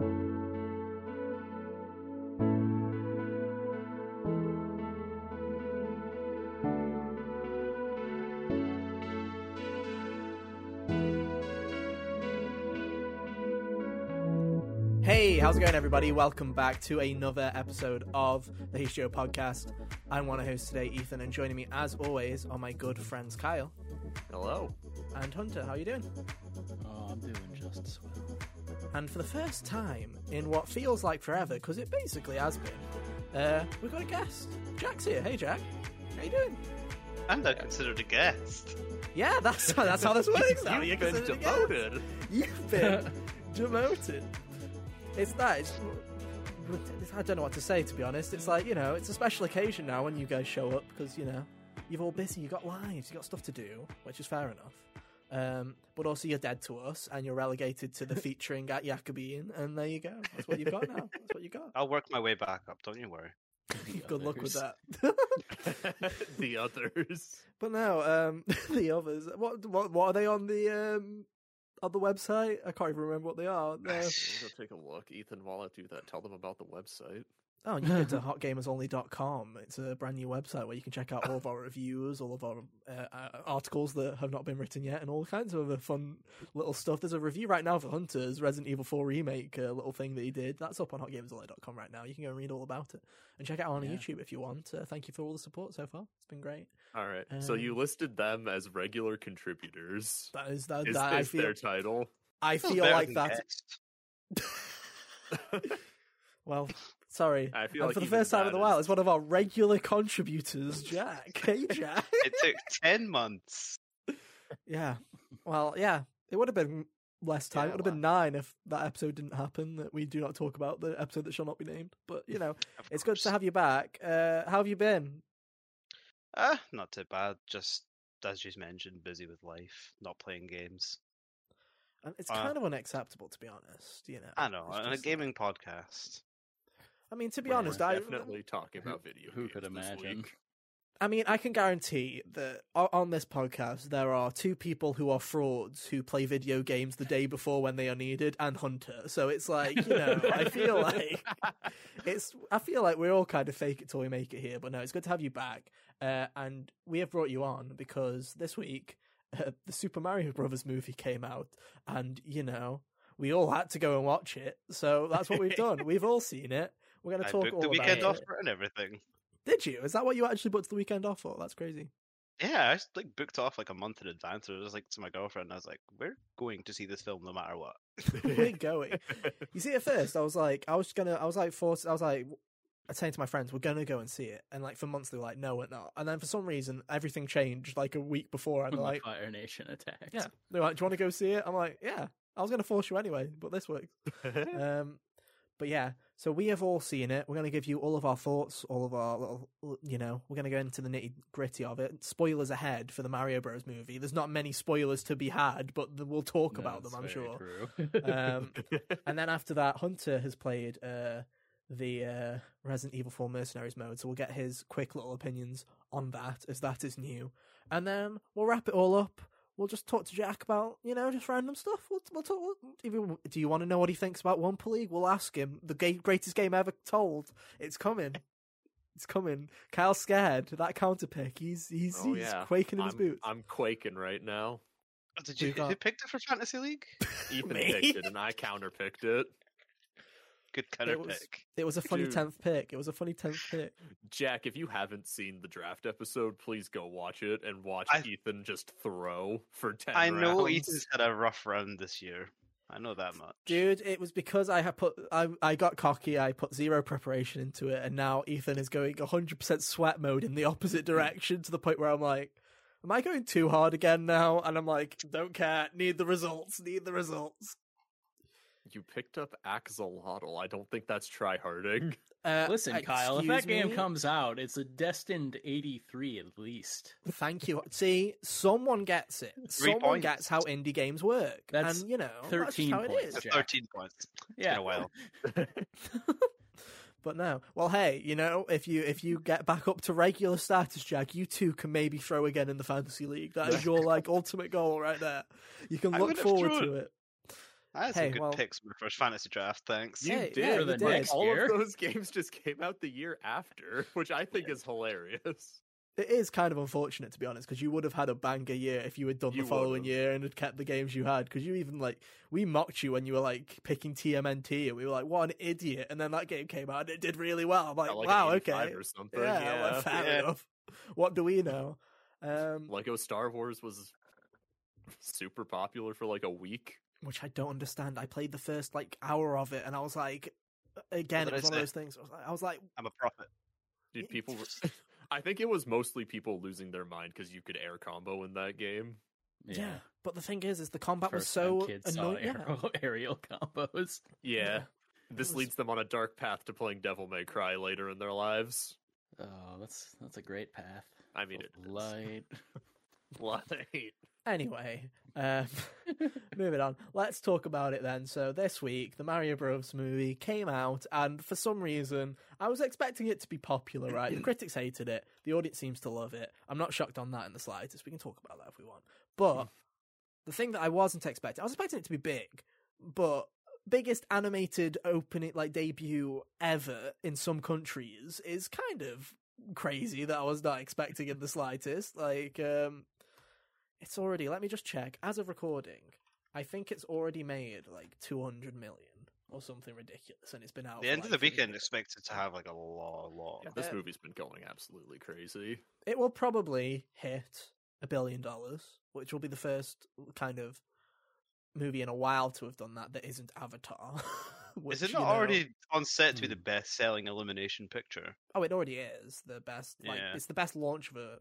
Hey, how's it going, everybody? Welcome back to another episode of the HGO podcast. I'm one of hosts today, Ethan, and joining me, as always, are my good friends Kyle Hello. and Hunter. How are you doing? Oh, I'm doing just as well. And for the first time in what feels like forever, because it basically has been, uh, we've got a guest. Jack's here. Hey, Jack. How you doing? And I'm not considered a guest. Yeah, that's that's how this works. now. You've been considered a guest. demoted. You've been demoted. It's that. It's, I don't know what to say, to be honest. It's like, you know, it's a special occasion now when you guys show up because, you know, you're all busy, you've got lives, you've got stuff to do, which is fair enough. Um, but also, you're dead to us and you're relegated to the featuring at Yackabean, and there you go. That's what you've got now. That's what you got. I'll work my way back up. Don't you worry. Good luck with that. the others. but now, um, the others, what, what, what are they on the, um, on the website? I can't even remember what they are. They're- Go take a look, Ethan. While I do that, tell them about the website. Oh, you can go to hotgamersonly.com. It's a brand new website where you can check out all of our reviews, all of our uh, uh, articles that have not been written yet, and all kinds of other fun little stuff. There's a review right now for Hunter's Resident Evil 4 remake, a little thing that he did. That's up on hotgamersonly.com right now. You can go and read all about it and check it out on Yeah. YouTube if you want. Uh, thank you for all the support so far. It's been great. All right. so Um, you listed them as regular contributors. That is that. Is that I feel. their title? I feel like than that. Well, sorry. I feel and like for the first time in that a while, it's one of our regular contributors, Jack. Hey, Jack. It took ten months. Yeah. Well, yeah. It would have been less time. Yeah, it would have been nine if that episode didn't happen. That we do not talk about the episode that shall not be named. But you know, it's good to have you back. Uh, how have you been? Ah, not too bad. Just as you mentioned, busy with life, not playing games. And it's Uh, kind of unacceptable, to be honest. You know. I know, It's on a just- gaming podcast. I mean, to be We're honest, I definitely talking about video who games could this imagine? week. I mean, I can guarantee that on this podcast there are two people who are frauds who play video games the day before when they are needed, and Hunter. So it's like you know, I feel like it's. I feel like we're all kind of fake it till we make it here. But no, it's good to have you back, uh, and we have brought you on because this week uh, the Super Mario Brothers movie came out, and you know we all had to go and watch it. So that's what we've done. we've all seen it. We're going to talk all the weekend about off it. and everything. Did you? Is that what you actually booked the weekend off for? That's crazy. Yeah, I just, like booked off like a month in advance. I was like to my girlfriend, I was like, "We're going to see this film no matter what." We're going. You see, at first, I was like, I was gonna, I was like, forced, I was like, I was saying to my friends, we're gonna go and see it, and like for months they were like, no, we're not. And then for some reason, everything changed like a week before, and they're like, the Fire Nation attacked. yeah, they're like, do you want to go see it? I'm like, yeah. I was gonna force you anyway, but this works. Um, but yeah, so we have all seen it. We're going to give you all of our thoughts, all of our little, you know, we're going to go into the nitty gritty of it. Spoilers ahead for the Mario Bros. movie. There's not many spoilers to be had, but we'll talk No, about them, I'm sure. Um, and then after that, Hunter has played uh, the uh, Resident Evil 4 Mercenaries mode, so we'll get his quick little opinions on that, as that is new. And then we'll wrap it all up. We'll just talk to Jack about, you know, just random stuff. We'll, we'll talk. We'll, if do you want to know what he thinks about Wumpa League? We'll ask him. The ga- greatest game ever told. It's coming. It's coming. Kyle's scared. That counter pick. He's he's, Oh, he's yeah. quaking in his I'm, boots. I'm quaking right now. Oh, did you? We've got- picked it for Fantasy League? Ethan picked it and I counterpicked it. Good counter was- pick. It was a funny Dude. tenth pick. It was a funny tenth pick. Jack, if you haven't seen the draft episode, please go watch it and watch I- Ethan just throw for 10 I know rounds. Ethan's had a rough run this year. I know that much. Dude, it was because I had put I I got cocky. I put zero preparation into it, and now Ethan is going 100% sweat mode in the opposite direction to the point where I'm like, "Am I going too hard again now?" And I'm like, "Don't care. Need the results. Need the results." You picked up Axolotl. I don't think that's tryharding. Uh, Listen, Kyle, if that excuse game comes out, it's a destined 83 at least. thank you. See, someone gets it. Three someone points. gets how indie games work, That's and you know, that's 13 how points, is. 13 points. It's Yeah. been a while. But no. Well, hey, you know, if you if you get back up to regular status, Jack, you too can maybe throw again in the fantasy league. That is your like ultimate goal right there. You can look forward thrown. to it. I had Hey, some good well- picks for my first fantasy draft. Thanks. You Yeah, did. yeah, For the you did. next All year. of those games just came out the year after, which I think is hilarious. It is kind of unfortunate to be honest, because you would have had a banger year if you had done You the following would've. year and had kept the games you had. Because you even like we mocked you when you were like picking TMNT, and we were like, "What an idiot!" And then that game came out and it did really well. I'm like, like "Wow, okay, or something. yeah, Yeah, well, fair Yeah. enough." What do we know? Um, Lego Star Wars was super popular for like a week. Which I don't understand. I played the first like hour of it, and I was like, again, it was I one of those things. I was like, I was like I'm a prophet. Dude, people were. I think it was mostly people losing their mind because you could air combo in that game. yeah. But the thing is, is the combat was First time so kids saw annoying. Yeah. aerial, aerial combos. Yeah. Yeah. This was- leads them on a dark path to playing Devil May Cry later in their lives. Oh, that's that's a great path. I mean, it light. Light. Anyway, um, moving on. Let's talk about it then. So this week, the Mario Bros. movie came out, and for some reason, I was expecting it to be popular. Right, the critics hated it. The audience seems to love it. I'm not shocked on that in the slightest. We can talk about that if we want. But the thing that I wasn't expecting, I was expecting it to be big, but biggest animated opening like debut ever in some countries is kind of crazy that I was not expecting in the slightest. Like, um, it's already. Let me just check. As of recording, I think it's already made like 200 million or something ridiculous, and it's been out. The for, end of the weekend expected to have like a lot, lot. Yeah, this Uh, movie's been going absolutely crazy. It will probably hit a billion dollars, which will be the first kind of movie in a while to have done that that isn't Avatar. which, Is it you not know- already on set to be Hmm. the best-selling Illumination picture? Oh, it already is the best. Like Yeah. it's the best launch of a,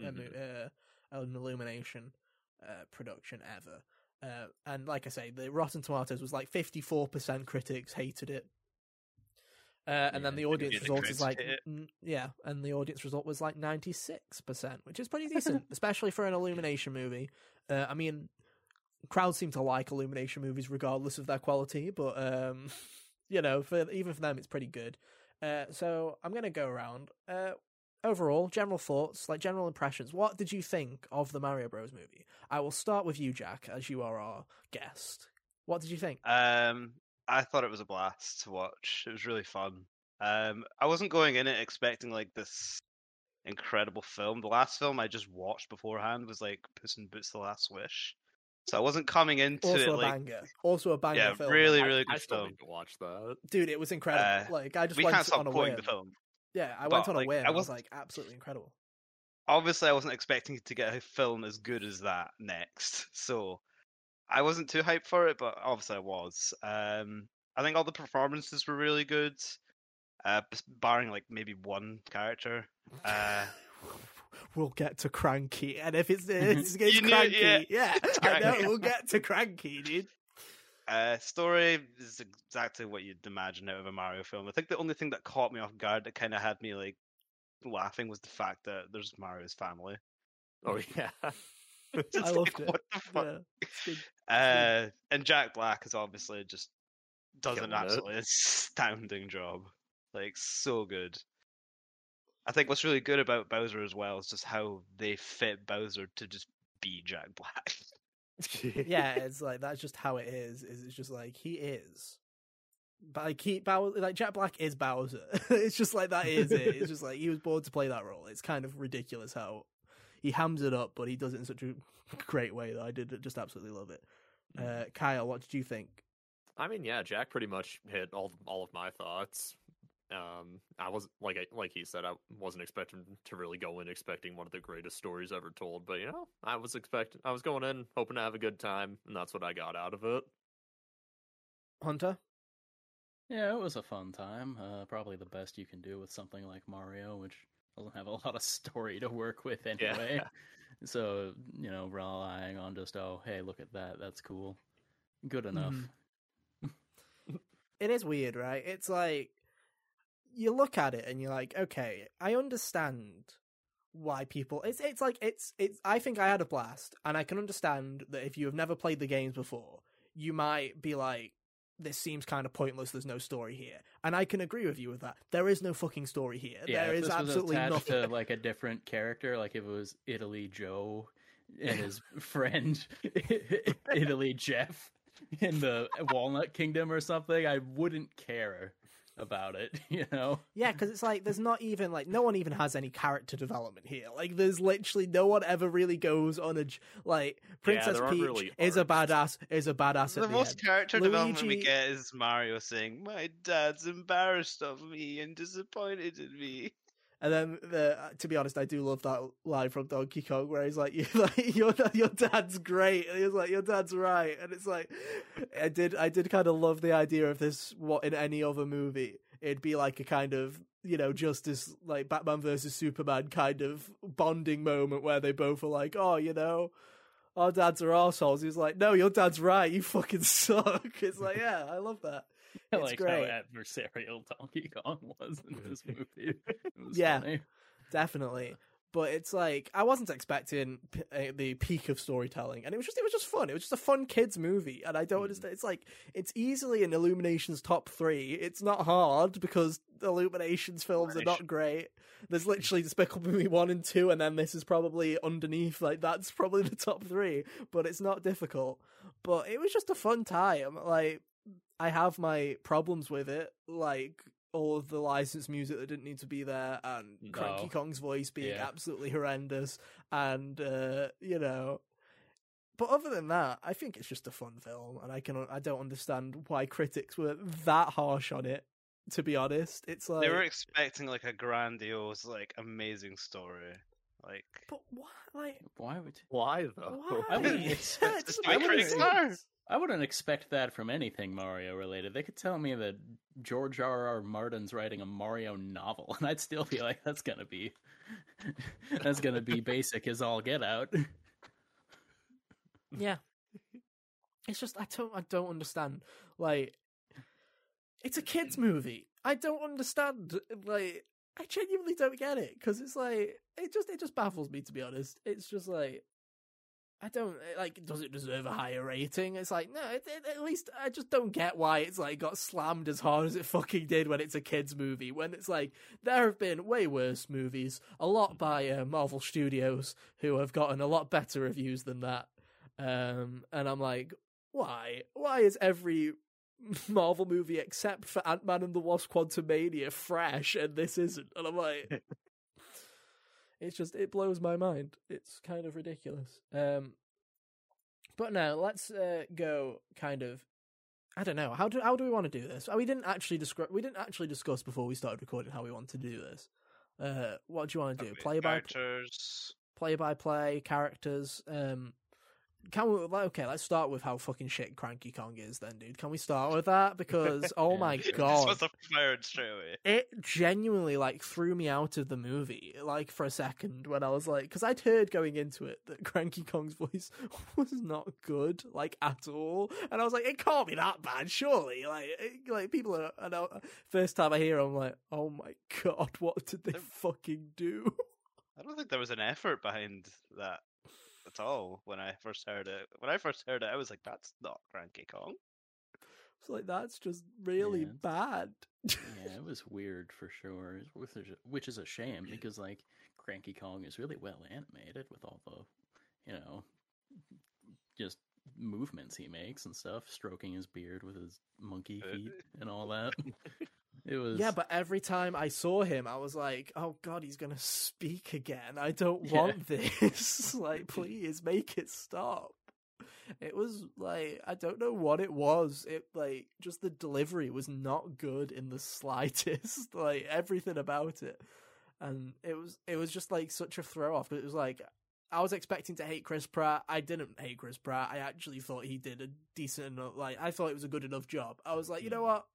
a mo- Mhm. uh, an Illumination uh, production ever. Uh, and like I say, the Rotten Tomatoes was like fifty four percent critics hated it. Uh, and then the Yeah, audience the result is like, n- yeah, and the audience result was like ninety six percent, which is pretty decent, especially for an Illumination movie. Uh, I mean, crowds seem to like Illumination movies regardless of their quality, but um, you know, for even for them, it's pretty good. Uh, so I'm gonna go around. Overall, general thoughts, like general impressions. What did you think of the Mario Bros. movie? I will start with you, Jack, as you are our guest. What did you think? Um, I thought it was a blast to watch. It was really fun. Um, I wasn't going in it expecting like this incredible film. The last film I just watched beforehand was like Puss in Boots: The Last Wish, so I wasn't coming into Also it a like banger. Also a banger yeah, film. really, really I, good still film. need to watch that. Dude, it was incredible. Uh, like I just We can't stop on a quoting the film. Yeah, I but, went on a like, whim. I was like, absolutely incredible. Obviously, I wasn't expecting to get a film as good as that next, so I wasn't too hyped for it. But obviously, I was. Um, I think all the performances were really good, uh, barring like maybe one character. Uh, we'll get to Cranky, and if it's it's, it's You knew- Cranky, yeah, yeah, it's I know we'll get to Cranky, dude. Uh, story is exactly what you'd imagine out of a Mario film. I think the only thing that caught me off guard that kind of had me like laughing was the fact that there's Mario's family. Oh yeah. It's I like, loved it. The fuck? Yeah. Uh, and Jack Black is obviously just does an it. absolutely astounding job. Like so good. I think what's really good about Bowser as well is just how they fit Bowser to just be Jack Black. yeah, it's like that's just how it is. Is it's just like he is. But like he Bowser, like Jack Black is Bowser. it's just like that is it. It's just like he was born to play that role. It's kind of ridiculous how he hams it up, but he does it in such a great way that I did just absolutely love it. Uh, Kyle, what did you think? I mean, yeah, Jack pretty much hit all all of my thoughts. Um, I was like I, like he said, I wasn't expecting to really go in expecting one of the greatest stories ever told, but you know, I was expecting, I was going in hoping to have a good time, and that's what I got out of it. Hunter? Yeah, it was a fun time. Uh, probably the best you can do with something like Mario, which doesn't have a lot of story to work with anyway. So, you know, relying on just, oh, hey, look at that. That's cool. Good enough. Mhm. it is weird, right? It's like you look at it and you're like, okay, I understand why people. It's it's like it's it's. I think I had a blast, and I can understand that if you have never played the games before, you might be like. This seems kind of pointless. There's no story here, and I can agree with you with that. There is no fucking story here. Yeah, there if is this absolutely was attached nothing. to like a different character, like if it was Italy Joe and his friend Italy Jeff, in the Walnut Kingdom or something, I wouldn't care about it, you know? Yeah, because it's like there's not even like no one even has any character development here. Like there's literally no one ever really goes on a like Princess there aren't Peach really is a arcs. badass is a badass. The at the most end. character development we get is Mario saying, "My dad's embarrassed of me and disappointed in me." And then, the, uh, to be honest, I do love that line from Donkey Kong where he's like, you, like "Your your dad's great," and he's like, "Your dad's right," and it's like, I did I did kind of love the idea of this. What in any other movie, it'd be like a kind of you know justice like Batman versus Superman kind of bonding moment where they both are like, "Oh, you know." Our dads are assholes. He's like, no, your dad's right. You fucking suck. It's like, yeah, I love that. Like great. how adversarial Donkey Kong was in this movie. It was Yeah. funny. definitely. But it's like I wasn't expecting p- uh, the peak of storytelling, and it was just it was just fun. It was just a fun kids movie, and I don't understand. It's like it's easily in Illumination's top three. It's not hard because Illumination's films are not great. There's literally Despicable Me one and two, and then this is probably underneath. Like that's probably the top three, but it's not difficult. But it was just a fun time. Like I have my problems with it, like all of the licensed music that didn't need to be there, and Cranky Kong's voice being Yeah. absolutely horrendous, and uh, you know. But other than that, I think it's just a fun film, and I can I don't understand why critics were that harsh on it. To be honest, it's like They were expecting like a grandiose, like amazing story. Like but what like Why would Why though? why? I wouldn't Yeah, expect it this I wouldn't expect that from anything Mario related. They could tell me that George R. R. Martin's writing a Mario novel, and I'd still be like, "That's gonna be, that's gonna be basic as all get out." Yeah. It's just I don't I don't understand. Like it's a kids movie. I don't understand. Like I genuinely don't get it because it's like it just it just baffles me to be honest. It's just like I don't like. Does it deserve a higher rating? It's like no. It, it- at least I just don't get why it's like got slammed as hard as it fucking did when it's a kids movie. When it's like there have been way worse movies, a lot by uh, Marvel Studios who have gotten a lot better reviews than that. Um, and I'm like, why? Why is every Marvel movie except for Ant Man and the Wasp: Quantumania fresh, and this isn't? And I'm like, it's just it blows my mind. It's kind of ridiculous. Um, but now let's uh, go kind of. I don't know how do how do we want to do this? We didn't actually discuss. We didn't actually discuss before we started recording how we want to do this. Uh, what do you want to do? okay, Play by characters. play by play characters. Um, can we? like, Okay, let's start with how fucking shit Cranky Kong is, then, dude. Can we start with that? Because oh my god, was a fired straight away. it genuinely like threw me out of the movie, like for a second when I was like, because I'd heard going into it that Cranky Kong's voice was not good, like at all, and I was like, it can't be that bad, surely. Like, it, like people are. I know, first time I hear, it, I'm like, oh my god, what did they fucking do? I don't think there was an effort behind that at all when I first heard it. When I first heard it, I was like, "That's not Cranky Kong." It's like that's just really Yeah. bad. yeah, it was weird for sure. Which is, a shame because like Cranky Kong is really well animated with all the, you know, just movements he makes and stuff, stroking his beard with his monkey Uh, feet and all that. It was Yeah, but every time I saw him, I was like, "Oh God, he's gonna speak again. I don't Yeah. want this. like, please make it stop." It was like I don't know what it was. It like just the delivery was not good in the slightest. like everything about it, and it was it was just like such a throw off. It was like I was expecting to hate Chris Pratt. I didn't hate Chris Pratt. I actually thought he did a decent enough. Like I thought it was a good enough job. I was like, you know mm. what?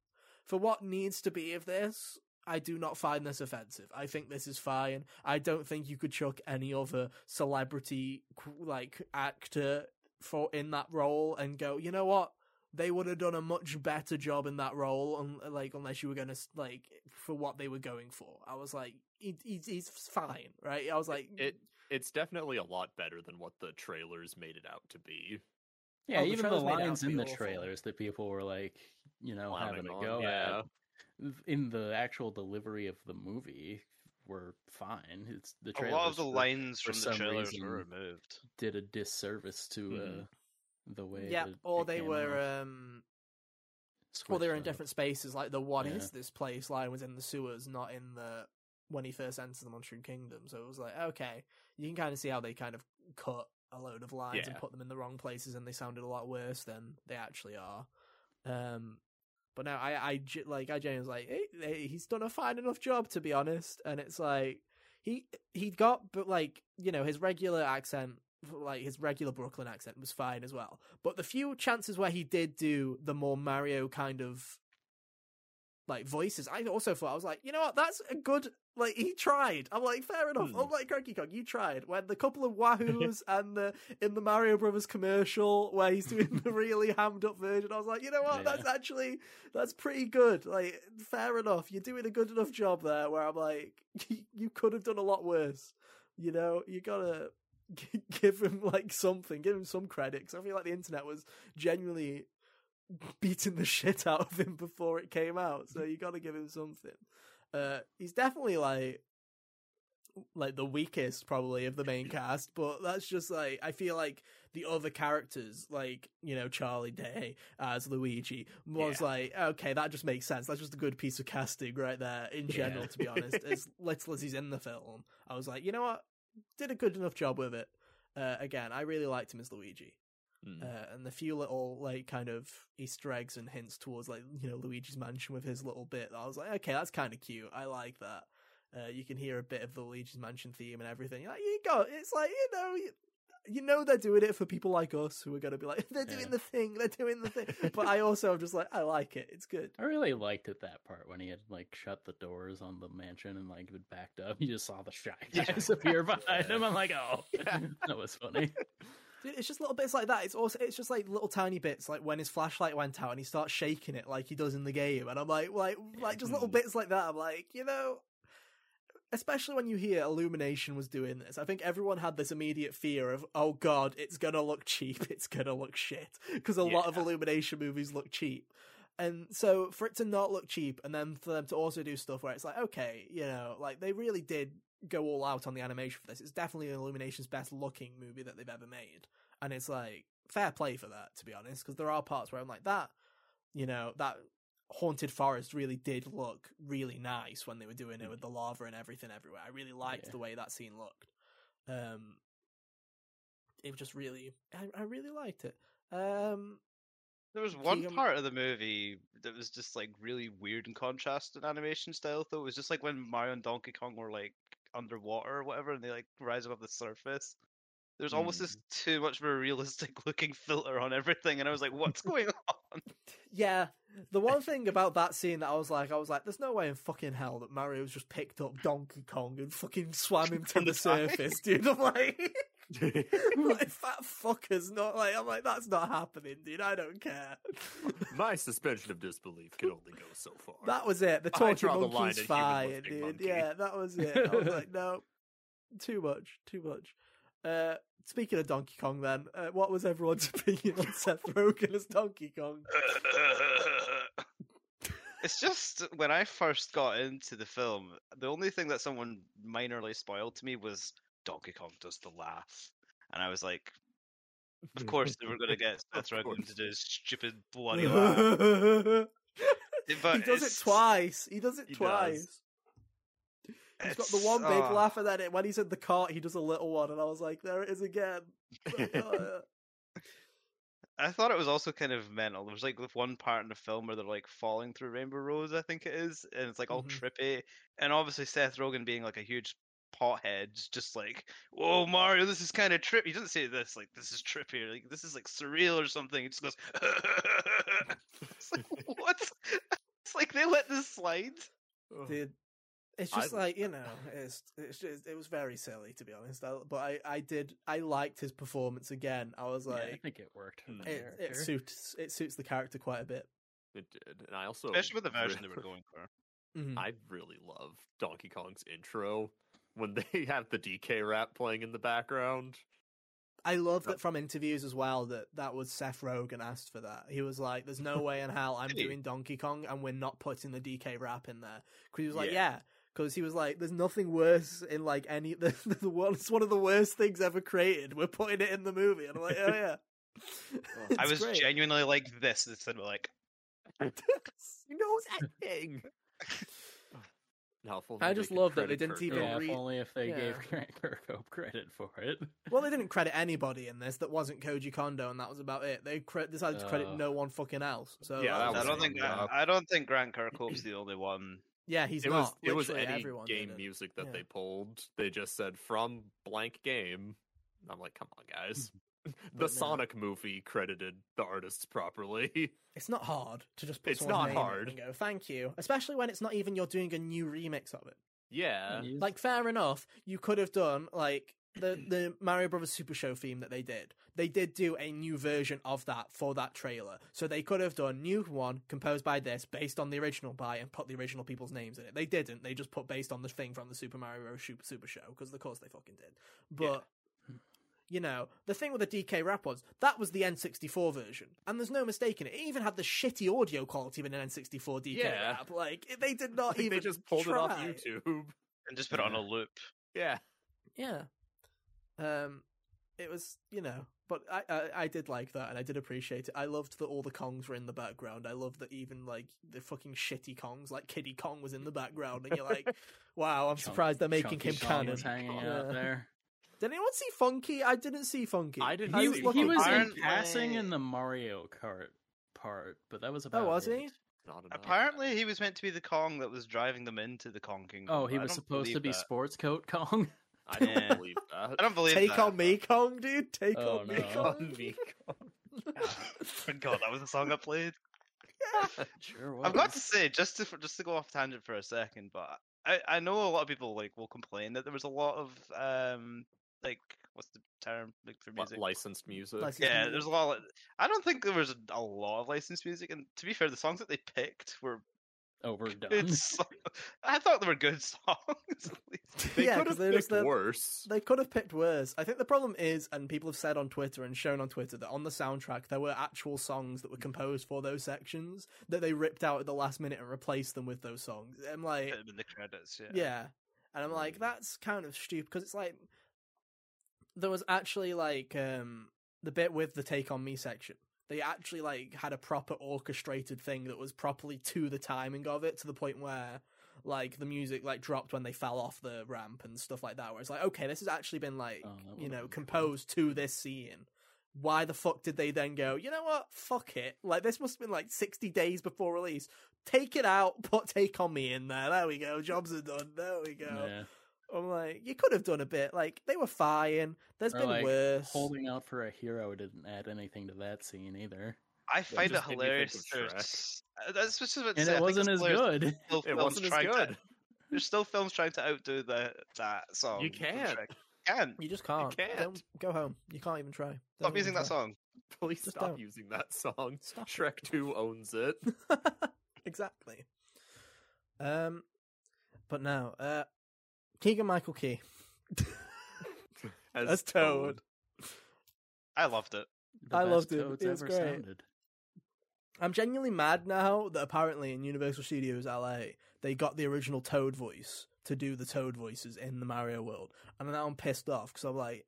For what needs to be of this, I do not find this offensive. I think this is fine. I don't think you could chuck any other celebrity like actor for in that role and go, you know what? They would have done a much better job in that role, un- like unless you were gonna like for what they were going for. I was like, he, he's, he's fine, right? I was like, mm. it it's definitely a lot better than what the trailers made it out to be. yeah, Oh, even the trailers made it out lines in the trailers that people were like, you know, having a on, go yeah. at in the actual delivery of the movie were fine. It's the A trailers lot of the for- lines for from the some trailers reason- were removed. did a disservice to uh, Mhm. the way. yeah, that or it they came were off um or they were in up. different spaces. Like the "What is Yeah. this place?" line was in the sewers, not in the when he first entered the Mushroom Kingdom. So it was like, okay, you can kind of see how they kind of cut a load of lines and put them in the wrong places, and they sounded a lot worse than they actually are. Um, but now I, I like I was like, hey, hey, he's done a fine enough job to be honest, and it's like he he got but like you know his regular accent like his regular Brooklyn accent was fine as well. But the few chances where he did do the more Mario kind of like voices, I also thought I was like, you know what, that's a good like he tried. I'm like, fair enough. Hmm. Unlike Cranky Kong, you tried. When the couple of wahoos and the in the Mario Brothers commercial where he's doing the really hammed up version, I was like, you know what, Yeah. that's actually that's pretty good. Like, fair enough. You're doing a good enough job there. Where I'm like, you could have done a lot worse. You know, you gotta give him like something, give him some credit. Because I feel like the internet was genuinely beating the shit out of him before it came out. So you gotta give him something. Uh, he's definitely like like the weakest probably of the main cast, but that's just like I feel like the other characters, like you know Charlie Day as Luigi, was Yeah. like okay, that just makes sense. That's just a good piece of casting right there. In Yeah. general, to be honest, as little as he's in the film, I was like, you know what, did a good enough job with it. Uh, again, I really liked him as Luigi, Mm. uh, and the few little like kind of Easter eggs and hints towards like you know Luigi's mansion with his little bit. I was like, okay, that's kind of cute. I like that. Uh, you can hear a bit of the Luigi's Mansion theme and everything. You're Like, you go, it's like you know, you, you know they're doing it for people like us who are going to be like, they're doing Yeah. the thing, they're doing the thing. but I also am just like, I like it. It's good. I really liked it that part when he had like shut the doors on the mansion and like it backed up. You just saw the shy Yeah. guys appear behind him. I'm like, oh, that was funny. Dude, it's just little bits like that. It's also it's just like little tiny bits, like when his flashlight went out and he starts shaking it like he does in the game, and I'm like, like, like just little Mm. bits like that. I'm like, you know, especially when you hear Illumination was doing this, I think everyone had this immediate fear of, oh god, it's gonna look cheap, it's gonna look shit, because a lot of Illumination movies look cheap. And so for it to not look cheap, and then for them to also do stuff where it's like, okay, you know, like they really did go all out on the animation for this. It's definitely Illumination's best looking movie that they've ever made, and it's like fair play for that, to be honest, because there are parts where I'm like that, you know, that haunted forest really did look really nice when they were doing it with the lava and everything everywhere. I really liked Yeah. the way that scene looked. Um, it was just really, I, I really liked it. Um, There was one Keegan- part of the movie that was just like really weird in contrast in animation style. Though it was just like when Mario and Donkey Kong were like underwater or whatever, and they like rise above the surface. There's almost this mm. too much of a realistic looking filter on everything, and I was like, "What's going on?" Yeah, the one thing about that scene that I was like, I was like, there's no way in fucking hell that Mario's just picked up Donkey Kong and fucking swam him to the the surface, dude. I'm like, like fat fuckers, not like, I'm like, that's not happening, dude. I don't care. My suspension of disbelief can only go so far. That was it. The I talking draw the line monkey's human fine, dude. monkey. Yeah, that was it. I was like, no, too much, too much. Uh, speaking of Donkey Kong, then, uh, what was everyone's opinion on Seth Rogen as Donkey Kong? it's just when I first got into the film, the only thing that someone minorly spoiled to me was Donkey Kong does the laugh, and I was like, "Of course they were going to get Seth Rogen to do his stupid bloody laugh." he does it twice. He does it He twice. does. He's got the one big oh. laugh, and then it, when he's in the cart, he does a little one, and I was like, "There it is again." Oh, I thought it was also kind of mental. There was like one part in the film where they're like falling through Rainbow Road, I think it is, and it's like all Mhm. trippy. And obviously Seth Rogen being like a huge pothead, is just like, "Whoa, Mario, this is kind of trippy." He doesn't say this like this is trippy, like this is like surreal or something. He just goes, "It's like what?" It's like they let this slide. dude, it's I- just like you know, it's it's just it was very silly to be honest. I, but I I did I liked his performance again. I was Yeah, I think it worked. For the it it suits it suits the character quite a bit. It did, and I also Especially with the version they were going for. Mhm. I really love Donkey Kong's intro when they have the DK rap playing in the background. I love that from interviews as well that that was Seth Rogen asked for that. He was like, "There's no way in hell I'm doing Donkey Kong and we're not putting the DK rap in there." Because he was like, Yeah. "Yeah." Because he was like, "There's nothing worse in like any the the one. It's one of the worst things ever created. We're putting it in the movie." And I'm like, "Oh yeah, I was great. genuinely like this instead of like, he knows acting. No, if only I just love that they didn't Kurt even Yeah, re- if only if they yeah. gave Grant Kirkhope credit for it. Well, they didn't credit anybody in this that wasn't Koji Kondo, and that was about it. They cre- decided to credit Uh, no one fucking else. So Yeah, that that I don't was think fucked up. I, I don't think Grant Kirkhope's the only one. yeah, he's it not. was it was any everyone game music that Yeah. they pulled. They just said from blank game. I'm like, come on, guys. The no. Sonic movie credited the artists properly. It's not hard to just put It's not name hard. and go thank you, especially when it's not even you're doing a new remix of it. yeah, Like, fair enough, you could have done like the the Mario Brothers Super Show theme that they did. They did do a new version of that for that trailer, so they could have done new one composed by this, based on the original by, and put the original people's names in it. They didn't. They just put based on the thing from the Super Mario Bros. Super Super Show because of course they fucking did. But. You know, the thing with the DK rap was that was the N64 version, and there's no mistake in it. It even had the shitty audio quality of an N64 DK Yeah. rap. Like they did not even they just pulled it off. YouTube. And just put it on a loop. Yeah, Yeah. Um, it was you know, but I, I I did like that and I did appreciate it. I loved that all the Kongs were in the background. I loved that even like the fucking shitty Kongs, like Kiddy Kong, was in the background, and you're like, wow, I'm Chunk- surprised they're making Chunky him Kong canon. was hanging Yeah. out there. Did anyone see Funky? I didn't see Funky. I didn't He, see he Funky. was in passing in the Mario Kart part, but that was about. Oh, was it. he? Apparently, he was meant to be the Kong that was driving them into the Kong Kingdom. Oh, he was supposed to be that. Sports Coat Kong. I don't Yeah. believe that. I don't believe Take that. on me, Kong, dude. Take Oh, on me, no. Kong. On me. Oh God, that was the song I played. sure was. I've got to say, just to just to go off tangent for a second, but I I know a lot of people like will complain that there was a lot of um like what's the term like for Li- music? licensed music. Licensed yeah, music. there's a lot. Of, I don't think there was a, a lot of licensed music, and to be fair, the songs that they picked were overdone. good. So- I thought they were good songs. at least. They yeah, could 'cause have picked the- worse. They could have picked worse. I think the problem is, and people have said on Twitter and shown on Twitter that on the soundtrack there were actual songs that were mm. composed for those sections that they ripped out at the last minute and replaced them with those songs. I'm like, in the credits. Yeah. yeah, and I'm like, mm. that's kind of stupid because it's like there was actually like um the bit with the Take on Me section. They actually like had a proper orchestrated thing that was properly to the timing of it to the point where like the music like dropped when they fell off the ramp and stuff like that where it's like okay this has actually been like Oh, you know been cool. composed to this scene. Why the fuck did they then go you know what? Fuck it. Like this must have been like 60 days before release. Take it out. Put take on me in there. There we go. Jobs are done. There we go. Yeah. I'm like you could have done a bit like they were fine there's Or, been like, worse Holding out for a hero didn't add anything to that scene either. I find it just made me think hilarious. of There's, uh, that's just what And I it wasn't as good. It wasn't as trying to- good. there's still films trying to outdo the that song. You can't. Shrek. Can't you just can't, can't. Don't go home you can't even try stop Don't using even that song. Please Just stop don't. using that song. Stop. Shrek 2 owns it. exactly. Um, but now, uh, Keegan Michael Key. As As Toad. I loved it. The I loved it. Toads It was ever great. sounded. I'm genuinely mad now that apparently in Universal Studios LA they got the original Toad voice to do the Toad voices in the Mario world, and now I'm pissed off because I'm like,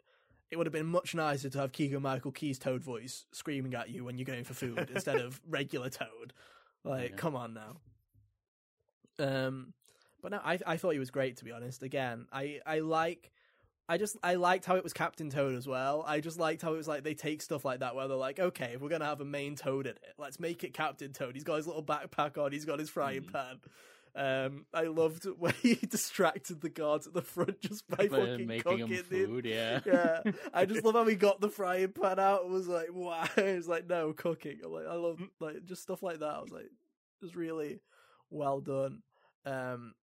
it would have been much nicer to have Keegan Michael Key's Toad voice screaming at you when you're going for food instead of regular Toad. Like, Yeah. come on now. Um, but no, I I thought he was great to be honest. Again, I I like. I just I liked how it was Captain Toad as well. I just liked how it was like they take stuff like that where they're like, okay, if we're gonna have a main Toad in it, let's make it Captain Toad. He's got his little backpack on, he's got his frying Mm. pan. Um, I loved when he distracted the guards at the front just by fucking making cooking, dude. food, yeah. Yeah, I just love how he got the frying pan out and was like, wow. It was like, no, cooking. I'm like, I love like just stuff like that. I was like, just really well done. Um,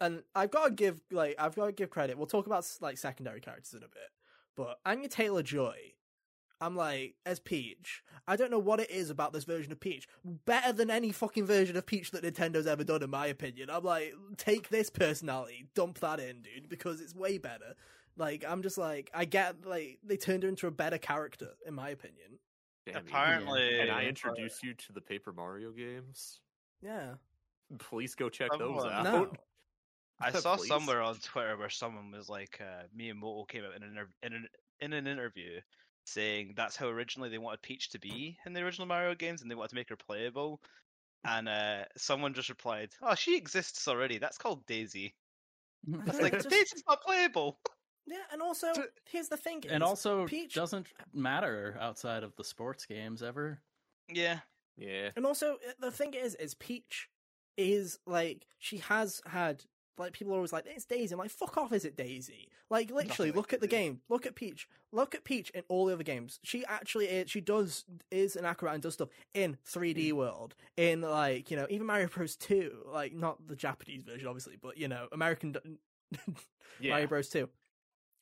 and I've got to give like I've got to give credit. We'll talk about like secondary characters in a bit, but Anya Taylor Joy. I'm like, as Peach, I don't know what it is about this version of Peach. Better than any fucking version of Peach that Nintendo's ever done, in my opinion. I'm like, take this personality, dump that in, dude, because it's way better. Like, I'm just like, I get, like, they turned her into a better character, in my opinion. Damn, Ethan. Apparently, Can I introduce you to the Paper Mario games? Yeah. Please go check those out. No. I saw Please. somewhere on Twitter where someone was like, uh, Miyamoto came out in an, inter- in an in an interview saying that's how originally they wanted Peach to be in the original Mario games, and they wanted to make her playable. And uh, someone just replied, "Oh, she exists already. That's called Daisy." It's Yeah, like just- Daisy's not playable. Yeah, and also here's the thing: and also Peach, doesn't matter outside of the sports games ever. Yeah, Yeah. and also uh, the thing is, is Peach is like she has had like people are always like it's Daisy. I'm like fuck off, is it Daisy? Like literally, look at the game, look at Peach, look at Peach in all the other games. She actually is, she does is an acrobat and does stuff in 3D hmm. world in like you know even Mario Bros two, like not the Japanese version obviously, but you know American Yeah. Mario Bros 2.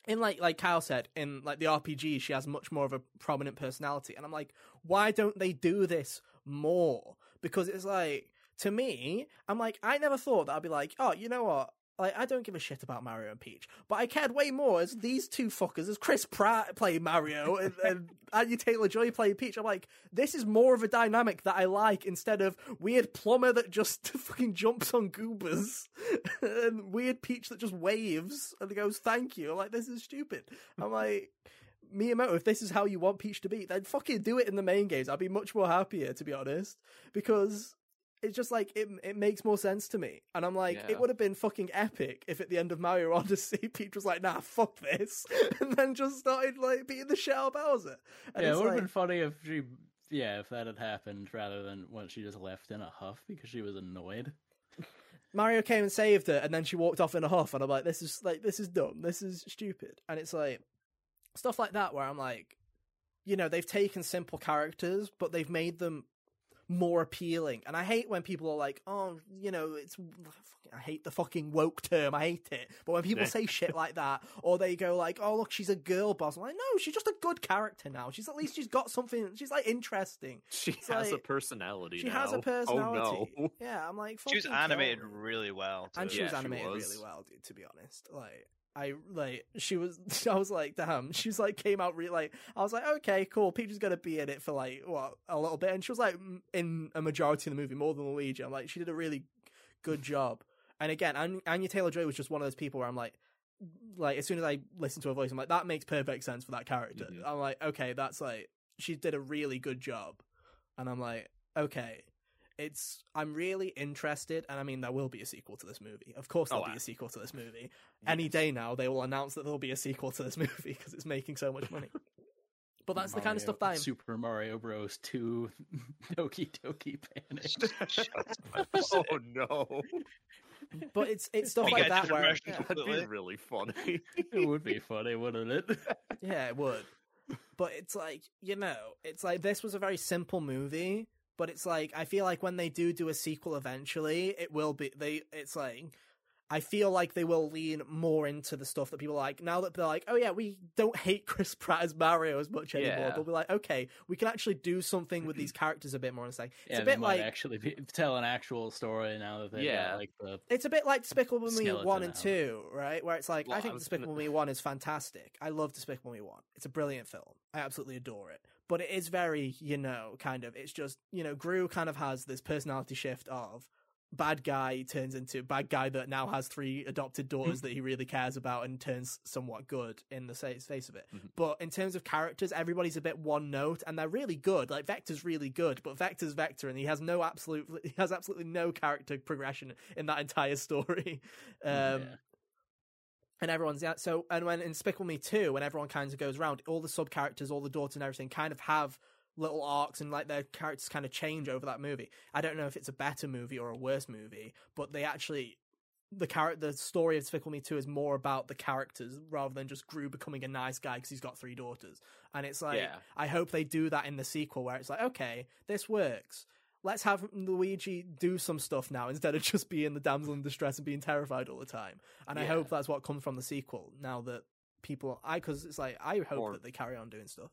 In like like Kyle said, in like the RPG, she has much more of a prominent personality, and I'm like, why don't they do this more? Because it's like to me, I'm like, I never thought that I'd be like, oh, you know what? Like, I don't give a shit about Mario and Peach, but I cared way more as these two fuckers, as Chris Pratt played Mario and, and Anya Taylor Joy played Peach. I'm like, this is more of a dynamic that I like instead of weird plumber that just fucking jumps on goobers and weird Peach that just waves and goes, thank you. I'm like, this is stupid. I'm like, Miyamoto, if this is how you want Peach to be, then fucking do it in the main games. I'd be much more happier, to be honest, because it's just like it it makes more sense to me. And I'm like, Yeah. it would have been fucking epic if at the end of Mario Odyssey, Peach was like, nah, fuck this, and then just started like beating the shit out of Bowser. And yeah, it would have like, been funny if she, yeah, if that had happened rather than when she just left in a huff because she was annoyed. Mario came and saved her, and then she walked off in a huff, and I'm like, this is like this is dumb, this is stupid, and it's like stuff like that where I'm like, you know, they've taken simple characters, but they've made them more appealing, and I hate when people are like, oh, you know, it's I hate the fucking woke term, I hate it, but when people Yeah. say shit like that, or they go like, oh look, she's a girl boss, I'm like, no, she's just a good character now. She's at least she's got something. She's like interesting. She It's has a personality. She has a now. personality. Oh no. Yeah, I'm like, she was animated her. really well. and too. she Yeah, was she animated was. really well, dude. To be honest, like I like she was. I was like, damn. She was like came out really like. I was like, okay, cool. Peach is gonna be in it for like what a little bit, and she was like m- in a majority of the movie more than Luigi. I'm like, she did a really good job. And again, An- Anya Taylor Joy was just one of those people where I'm like. Like as soon as I listen to her voice, I'm like, that makes perfect sense for that character. Mhm. I'm like, okay, that's like she did a really good job, and I'm like, okay, it's I'm really interested, and I mean there will be a sequel to this movie. Of course, there'll Oh, be a sequel to this movie. Any day now, they will announce that there'll be a sequel to this movie because it's making so much money. But that's the kind of stuff that I'm. Super Mario Bros. 2 Doki Doki Panic. oh no. But it's it's stuff We like that where versions yeah, of- That'd be really funny. it would be funny, wouldn't it? yeah, it would. But it's like you know, it's like this was a very simple movie. But it's like I feel like when they do do a sequel eventually, it will be they. It's like I feel like they will lean more into the stuff that people like now that they're like, oh yeah, we don't hate Chris Pratt as Mario as much anymore. Yeah. They'll be like, okay, we can actually do something with these characters a bit more. And it's like it's yeah, a they bit might like actually be, tell an actual story now that they Yeah. got like the it's a bit like Despicable Me Skeleton one and out. two, right? Where it's like Well, I I think was Despicable gonna- Me one is fantastic. I love Despicable Me one. It's a brilliant film. I absolutely adore it. But it is very, you know, kind of. It's just, you know, Gru kind of has this personality shift of bad guy turns into bad guy that now has three adopted daughters that he really cares about and turns somewhat good in the face of it. Mhm. But in terms of characters, everybody's a bit one note and they're really good. Like Vector's really good, but Vector's Vector and he has no absolute he has absolutely no character progression in that entire story. Um yeah. And everyone's yeah. So, and when in Despicable Me two, when everyone kind of goes around, all the sub characters, all the daughters and everything, kind of have little arcs and like their characters kind of change over that movie. I don't know if it's a better movie or a worse movie, but they actually the character, the story of Despicable Me two is more about the characters rather than just Gru becoming a nice guy because he's got three daughters. And it's like Yeah. I hope they do that in the sequel where it's like, okay, this works. Let's have Luigi do some stuff now instead of just being the damsel in distress and being terrified all the time. And I hope that's what comes from the sequel. Now that people, I because it's like I hope Or- that they carry on doing stuff.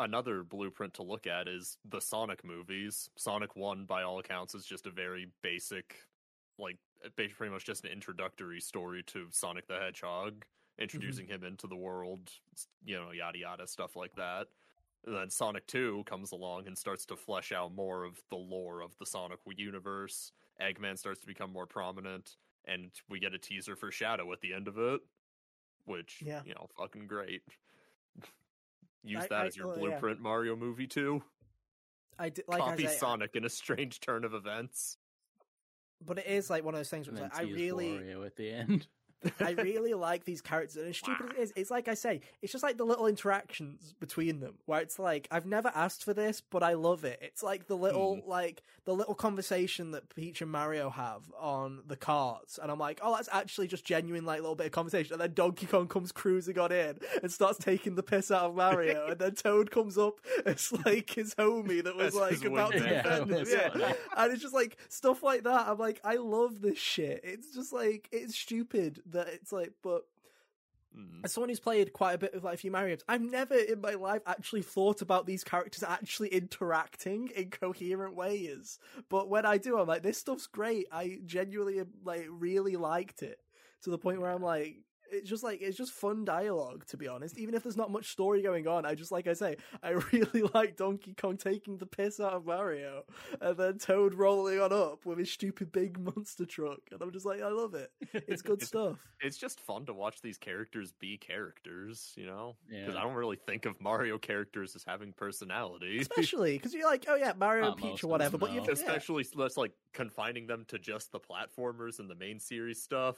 Another blueprint to look at is the Sonic movies. Sonic 1, by all accounts, is just a very basic, like, pretty much just an introductory story to Sonic the Hedgehog, mm-hmm. introducing him into the world, you know, yada yada, stuff like that. And then Sonic 2 comes along and starts to flesh out more of the lore of the Sonic universe. Eggman starts to become more prominent, and we get a teaser for Shadow at the end of it, which, Yeah. you know, fucking great. use I- that I- as your oh, yeah. blueprint Mario movie too. I did, like Copy I- Sonic in a strange turn of events. but it is like one of those things. And Where then like, I really, Wario at the end. I really like these characters, and as stupid as it is, it's like I say, it's just like the little interactions between them, where it's like I've never asked for this, but I love it. It's like the little, hmm. like the little conversation that Peach and Mario have on the carts, and I'm like, oh, that's actually just genuine, like little bit of conversation. And then Donkey Kong comes cruising on in and starts taking the piss out of Mario, and then Toad comes up, it's like his homie that was As like about to wingman. Yeah, defend it him. Yeah, and it's just like stuff like that. I'm like, I love this shit. It's just like it's stupid that it's like, but Mm. as someone who's played quite a bit of like a few Mario games, I've never in my life actually thought about these characters actually interacting in coherent ways. But when I do, I'm like, this stuff's great. I genuinely like really liked it to the point where I'm like. It's just like it's just fun dialogue, to be honest. Even if there's not much story going on, I just like I say, I really like Donkey Kong taking the piss out of Mario, and then Toad rolling on up with his stupid big monster truck, and I'm just like, I love it. It's good It's- stuff. It's just fun to watch these characters be characters, you know? Because Yeah. I don't really think of Mario characters as having personality. Especially because you're like, oh yeah, Mario Not and Peach or whatever, them, but you've no. yeah. Especially less like confining them to just the platformers and the main series stuff.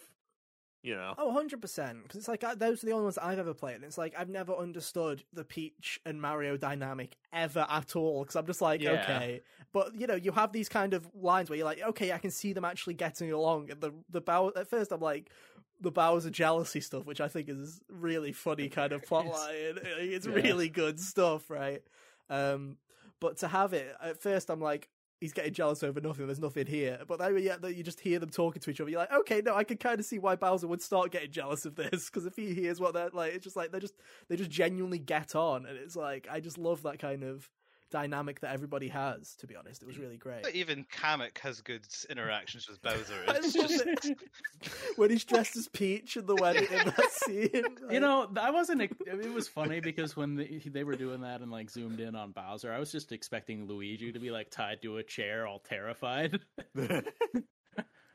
You know? Oh, 100%. Because it's like, uh, those are the only ones I've ever played. And it's like, I've never understood the Peach and Mario dynamic ever at all. Because I'm just like, Yeah. okay. But, you know, you have these kind of lines where you're like, okay, I can see them actually getting along. And the, the Bow, at first I'm like, the Bowser jealousy stuff, which I think is really funny kind of plot It's- It's yeah. really good stuff, right? Um, but to have it, at first I'm like, he's getting jealous over nothing. There's nothing here. But then yeah, you just hear them talking to each other. You're like, okay, no, I can kind of see why Bowser would start getting jealous of this because if he hears what they're like, it's just like they just they just genuinely get on, and it's like I just love that kind of dynamic that everybody has. To be honest, it was mm. really great. But even Kamek has good interactions with Bowser. It's just when he's dressed as Peach in the wedding in that scene, You know, I wasn't. ex- It was funny because when they, they were doing that and like zoomed in on Bowser, I was just expecting Luigi to be like tied to a chair, all terrified.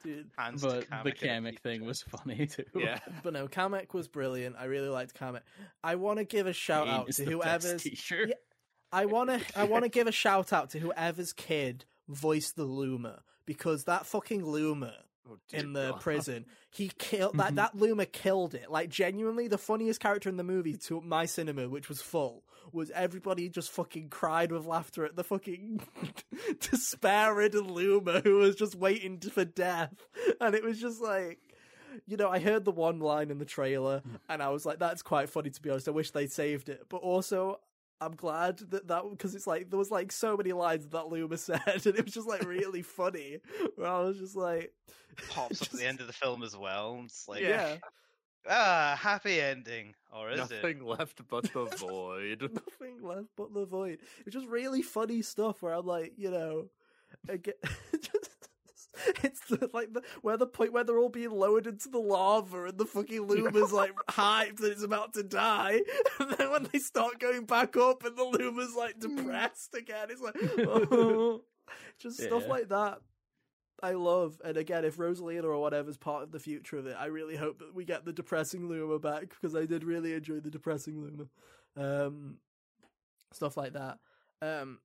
dude. hands But Kamek the and Kamek thing was funny too. yeah. But no, Kamek was brilliant. I really liked Kamek. I want to give a shout Kane out to the best whoever's T-shirt. Yeah, I want to I want to give a shout out to whoever's kid voiced the Luma because that fucking Luma Oh, in the God. prison, he killed that mm-hmm. that Luma killed it. Like genuinely the funniest character in the movie to my cinema which was full was everybody just fucking cried with laughter at the fucking despair-ridden Luma who was just waiting for death. And it was just like you know, I heard the one line in the trailer mm. and I was like, that's quite funny to be honest. I wish they'd saved it. But also, I'm glad that that, because it's like, there was like so many lines that Luma said and it was just like really funny. Where I was just like, pops up at the end of the film as well. It's like, yeah, ah, happy ending, or is it? Nothing left but the void. nothing left but the void. It's just really funny stuff where I'm like, you know, again, just, it's the, like the where the point where they're all being lowered into the lava and the fucking Luma's like hyped that it's about to die, and then when they start going back up and the Luma's like depressed again, it's like, oh. just stuff like that. I love, and again, if Rosalina or whatever's part of the future of it, I really hope that we get the depressing Luma back because I did really enjoy the depressing Luma. Um, stuff like that. Um,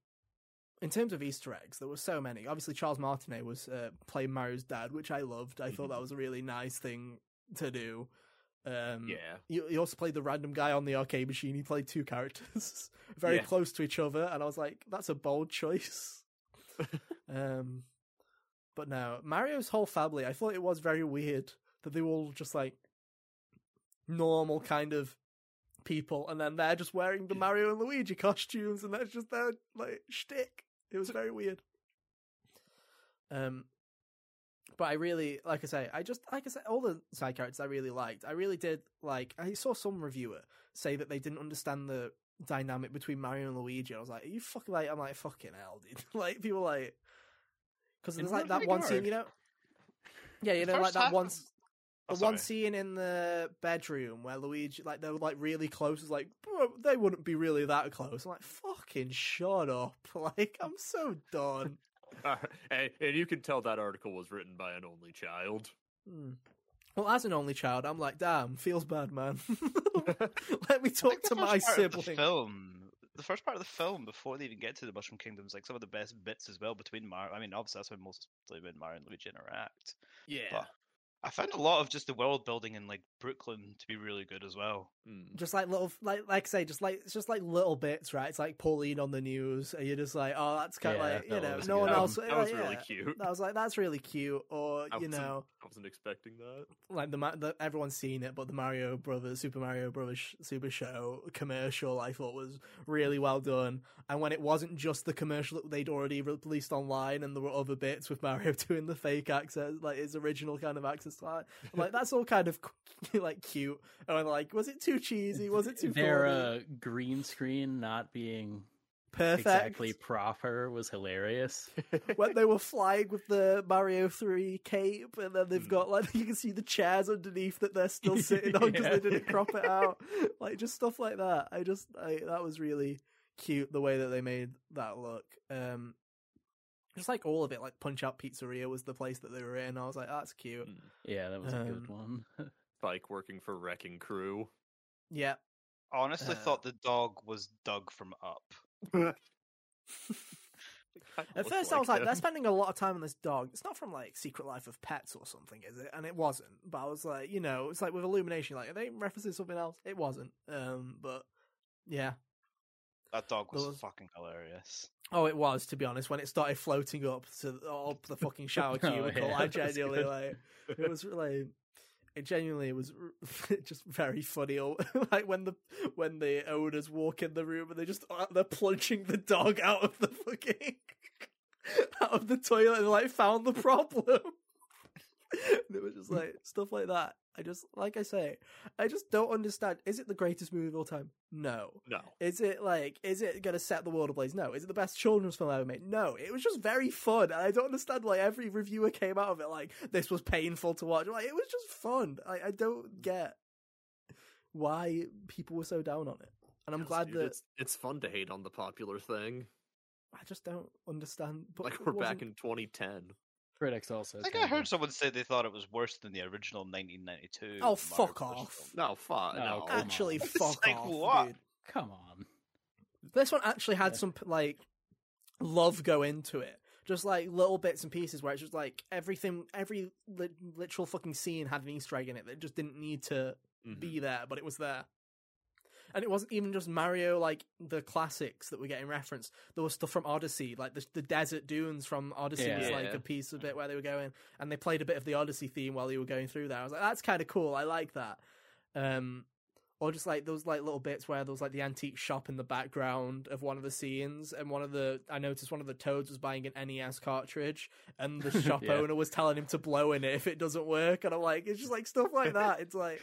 in terms of Easter eggs, there were so many. Obviously, Charles Martinet was uh, playing Mario's dad, which I loved. I thought that was a really nice thing to do. Um, yeah. you, you also played the random guy on the arcade machine. He played two characters very Yeah. close to each other, and I was like, "That's a bold choice." um, but no, Mario's whole family. I thought it was very weird that they were all just like normal kind of people, and then they're just wearing the Mario and Luigi costumes, and that's just their like shtick. It was very weird. Um, but I really, like I say, I just like I said, all the side characters I really liked. I really did like. I saw some reviewer say that they didn't understand the dynamic between Mario and Luigi. I was like, are you fucking like? I'm like, fucking hell, dude. like people like because In there's like that one scene, you know. Yeah, you The know, like that half one. Of- s- Oh, the one sorry. scene in the bedroom where Luigi, like, they were like really close. It's like, bro, they wouldn't be really that close. I'm like, fucking shut up. Like, I'm so done. Uh, and, and you can tell that article was written by an only child. Hmm. Well, as an only child, I'm like, damn, feels bad, man. Let me talk to my part of the sibling. film the first part of the film before they even get to the Mushroom Kingdom is like some of the best bits as well between Mario. I mean, obviously that's when mostly when Mario and Luigi interact. Yeah. But I found a lot of just the world building in like Brooklyn to be really good as well. Mm. just like little like like I say, just like it's just like little bits, right? It's like Pauline on the news, and you're just like, oh, that's kind of Yeah, like you know, was no one good. else. That was really yeah. cute. I was like, that's really cute, or I you know, I wasn't expecting that. like the, Ma- the everyone's seen it, but the Mario Brothers, Super Mario Brothers Super Show commercial, I thought was really well done. And when it wasn't just the commercial that they'd already released online, and there were other bits with Mario doing the fake accent, like his original kind of accent I'm like that's all kind of like cute. And I'm like, was it too cheesy? Was it too Their uh, green screen not being perfect? exactly proper was hilarious. when they were flying with the Mario 3 cape, and then they've got like you can see the chairs underneath that they're still sitting on because Yeah. they didn't crop it out, like just stuff like that. I just I, that was really cute the way that they made that look. Um, just like all of it, like Punch Out Pizzeria was the place that they were in. I was like, that's cute. Mm. Yeah, that was a good Um, one. Spike working for Wrecking Crew. Yeah, I honestly Uh, thought the dog was Doug from Up. At first, I was like, they're spending a lot of time on this dog. It's not from like Secret Life of Pets or something, is it? And it wasn't. But I was like, you know, it's like with Illumination, like are they referencing something else? It wasn't. Um, but yeah. That dog was, was- fucking hilarious. Oh, it was to be honest. When it started floating up to up the fucking shower Oh, cubicle, yeah, I genuinely like it was like it genuinely was just very funny. Or like when the when the owners walk in the room and they just uh, they're plunging the dog out of the fucking out of the toilet and like found the problem. It was just like stuff like that. I just like I say, I just don't understand. Is it the greatest movie of all time? No. No. Is it like is it gonna set the world ablaze? No. Is it the best children's film ever made? No. It was just very fun, and I don't understand why every reviewer came out of it like this was painful to watch. Like it was just fun. I, I don't get why people were so down on it, and I'm Yes, glad dude, that it's it's fun to hate on the popular thing. I just don't understand. But Like we're back in 2010. Critics also. I think I heard someone say they thought it was worse than the original 1992. Oh, Mario fuck Brothers off. film. No, fuck. No, No, Actually, on. fuck Like off, what? dude. Come on. This one actually had Yeah. some like love go into it. Just like little bits and pieces where it's just like everything, every li- literal fucking scene had an Easter egg in it that just didn't need to Mhm. be there, but it was there. And it wasn't even just Mario, like the classics that were getting referenced. There was stuff from Odyssey, like the, the desert dunes from Odyssey was Yeah. like a piece of it where they were going, and they played a bit of the Odyssey theme while you were going through there. I was like, that's kind of cool. I like that. Um, or just like those like little bits where there was like the antique shop in the background of one of the scenes, and one of the I noticed one of the toads was buying an NES cartridge, and the shop Yeah. owner was telling him to blow in it if it doesn't work, and I'm like, it's just like stuff like that. It's like.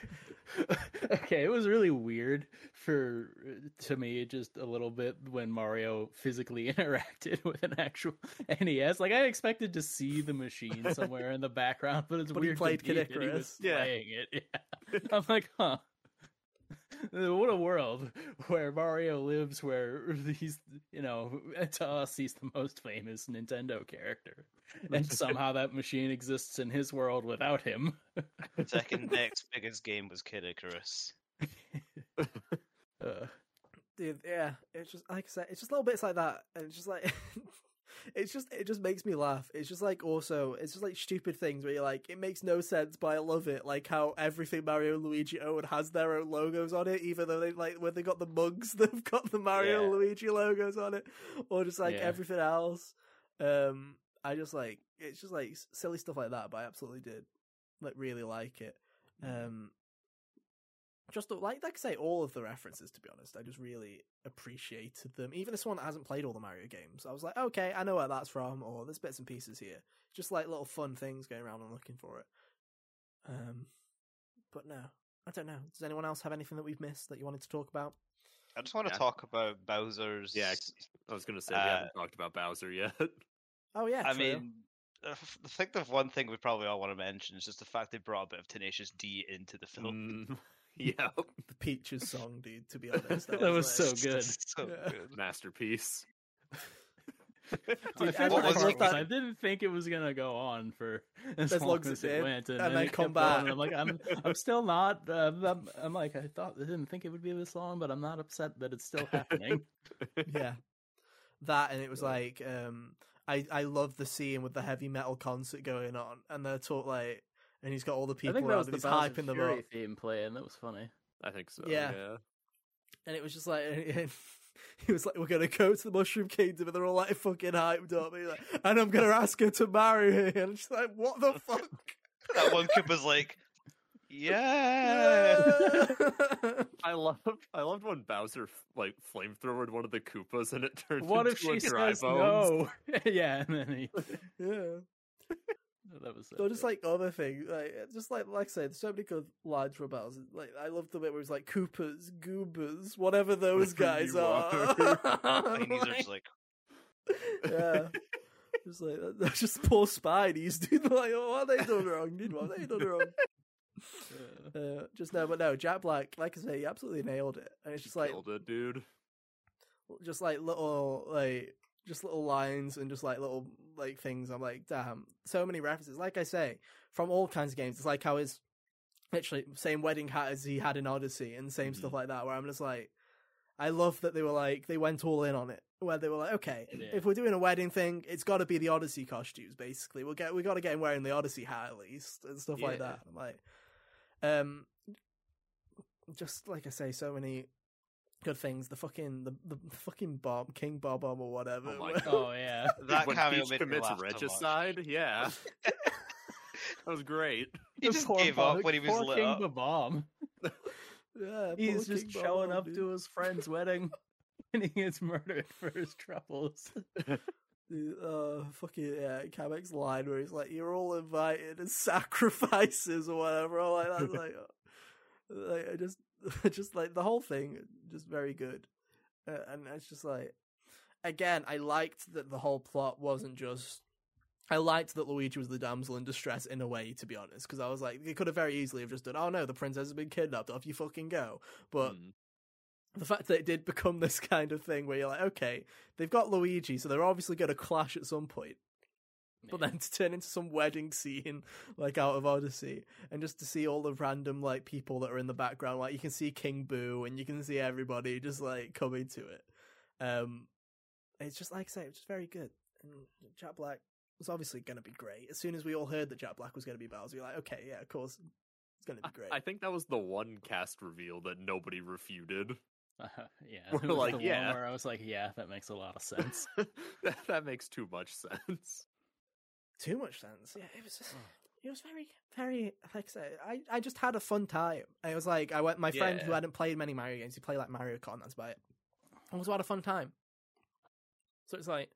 okay, it was really weird for to me just a little bit when Mario physically interacted with an actual NES. Like I expected to see the machine somewhere in the background, but it's But he weird played to me Kid that he was Yeah. playing it. Yeah. I'm like, huh. What a world where Mario lives, where he's, you know, to us, he's the most famous Nintendo character. And somehow that machine exists in his world without him. Second next biggest game was Kid Icarus. Uh, Dude, yeah, it's just like I said, it's just little bits like that, and it's just like, it's just it just makes me laugh. It's just like also, it's just like stupid things where you're like, it makes no sense, but I love it. Like how everything Mario and Luigi own has their own logos on it, even though they like when they got the mugs that've got the Mario and Luigi logos on it, or just like Yeah. everything else. Um, I just like it's just like silly stuff like that, but I absolutely did like really like it. Um, just like like I say, all of the references. To be honest, I just really appreciated them. Even this one that hasn't played all the Mario games, I was like, okay, I know where that's from, or there's bits and pieces here. Just like little fun things going around and looking for it. Um, but no, I don't know. Does anyone else have anything that we've missed that you wanted to talk about? I just want to Yeah. talk about Bowser's. Yeah, I was gonna say we Uh, haven't talked about Bowser yet. Oh yeah, I true. mean, I f- I think the one thing we probably all want to mention is just the fact they brought a bit of Tenacious D into the film. Mm, yeah, the Peaches song, dude. To be honest, That was like- so good. so Yeah. good. masterpiece. Dude, I I, what was I. I didn't think it was gonna go on for as, As long, long as as it it did, went, and, and then then come back. I'm like, I'm, I'm still not. Uh, I'm, I'm like, I thought, I didn't think it would be this long, but I'm not upset that it's still happening. yeah, that and it was like um, I I love the scene with the heavy metal concert going on, and they're talk like, and he's got all the I people think that around was and the he's Bowser hyping them Fury up, theme playing. That was funny. I think so. Yeah. Yeah. and it was just like. He was like, "We're gonna go to the Mushroom Kingdom," and they're all like fucking hyped up. And, he's like, and I'm gonna ask her to marry me, and she's like, "What the fuck?" that one Koopa's like, yeah. I love I loved when Bowser f- like flamethrowered one of the Koopas and it turned What into if she a dry says bones. no? yeah, and then he. yeah. That was. So it. just like other things, like just like like I said, there's so many good lines from Bowser. Like I love the bit where he's like Coopers, Goobers, whatever those Whatever guys you are. And he's just like, yeah, just like that's just poor Spidey's dude. Like, oh, what have they done wrong, dude? What have they done wrong? Uh, Uh, just no, but no, Jack Black, like I say, he absolutely nailed it, and it's just like Killed it, dude. just like little like just little lines and just like little like things. I'm like, damn, so many references. Like I say, from all kinds of games. It's like how his literally same wedding hat as he had in Odyssey and same stuff like that. Where I'm just like, I love that they were like they went all in on it. Where they were like, okay, Yeah. if we're doing a wedding thing, it's got to be the Odyssey costumes. Basically, we'll get we got to get him wearing the Odyssey hat at least and stuff like that. I'm like, um, just like I say, so many good things. The fucking the, the fucking bomb, King Bob-omb or whatever. Oh my oh yeah. that when cameo Peach made me commits laugh regicide, yeah. that was great. He just gave up when he was poor lit King up. Bomb. yeah, He's just King showing Bob up Bomb, to his friend's wedding, and he gets murdered for his troubles. dude. Uh, fucking yeah, Kamek's line where he's like, "You're all invited as sacrifices or whatever." I'm like that's like, uh, like I just, just like the whole thing, just very good, uh, and it's just like, again, I liked that the whole plot wasn't just. I liked that Luigi was the damsel in distress in a way, to be honest, because I was like, they could have very easily have just done, "Oh no, the princess has been kidnapped. Off you fucking go." But Mm. the fact that it did become this kind of thing where you're like, okay, they've got Luigi, so they're obviously going to clash at some point. But then to turn into some wedding scene, like out of Odyssey, and just to see all the random like people that are in the background, like you can see King Boo and you can see everybody just like coming to it. Um, it's just like I say, it's just very good. And Jack Black was obviously going to be great. As soon as we all heard that Jack Black was going to be Bowser, we're like, okay, yeah, of course, it's going to be great. I think that was the one cast reveal that nobody refuted. Uh, yeah, We're like, the one yeah. where I was like, yeah, that makes a lot of sense. that, that makes too much sense. Too much sense. Yeah, it was. It was very, very. Like I said, I, I just had a fun time. It was like I went. My friend who hadn't played many Mario games, he played like Mario Kart. That's about it. It was a fun time. So it's like,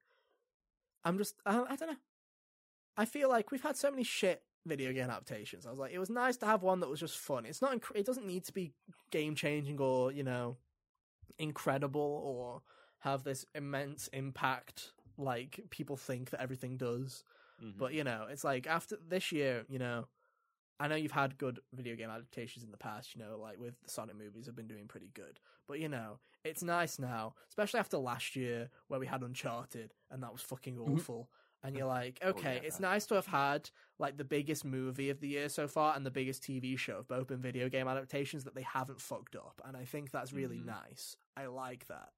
I'm just. I, I don't know. I feel like we've had so many shit video game adaptations. I was like, it was nice to have one that was just fun. It's not. Inc- it doesn't need to be game changing or you know, incredible or have this immense impact like people think that everything does. Mhm. But you know, it's like after this year, you know, I know you've had good video game adaptations in the past. You know, like with the Sonic movies, have been doing pretty good. But you know, it's nice now, especially after last year where we had Uncharted and that was fucking awful. And you're like, okay, yeah. it's nice to have had like the biggest movie of the year so far and the biggest TV show have both been video game adaptations that they haven't fucked up. And I think that's really Mhm. nice. I like that.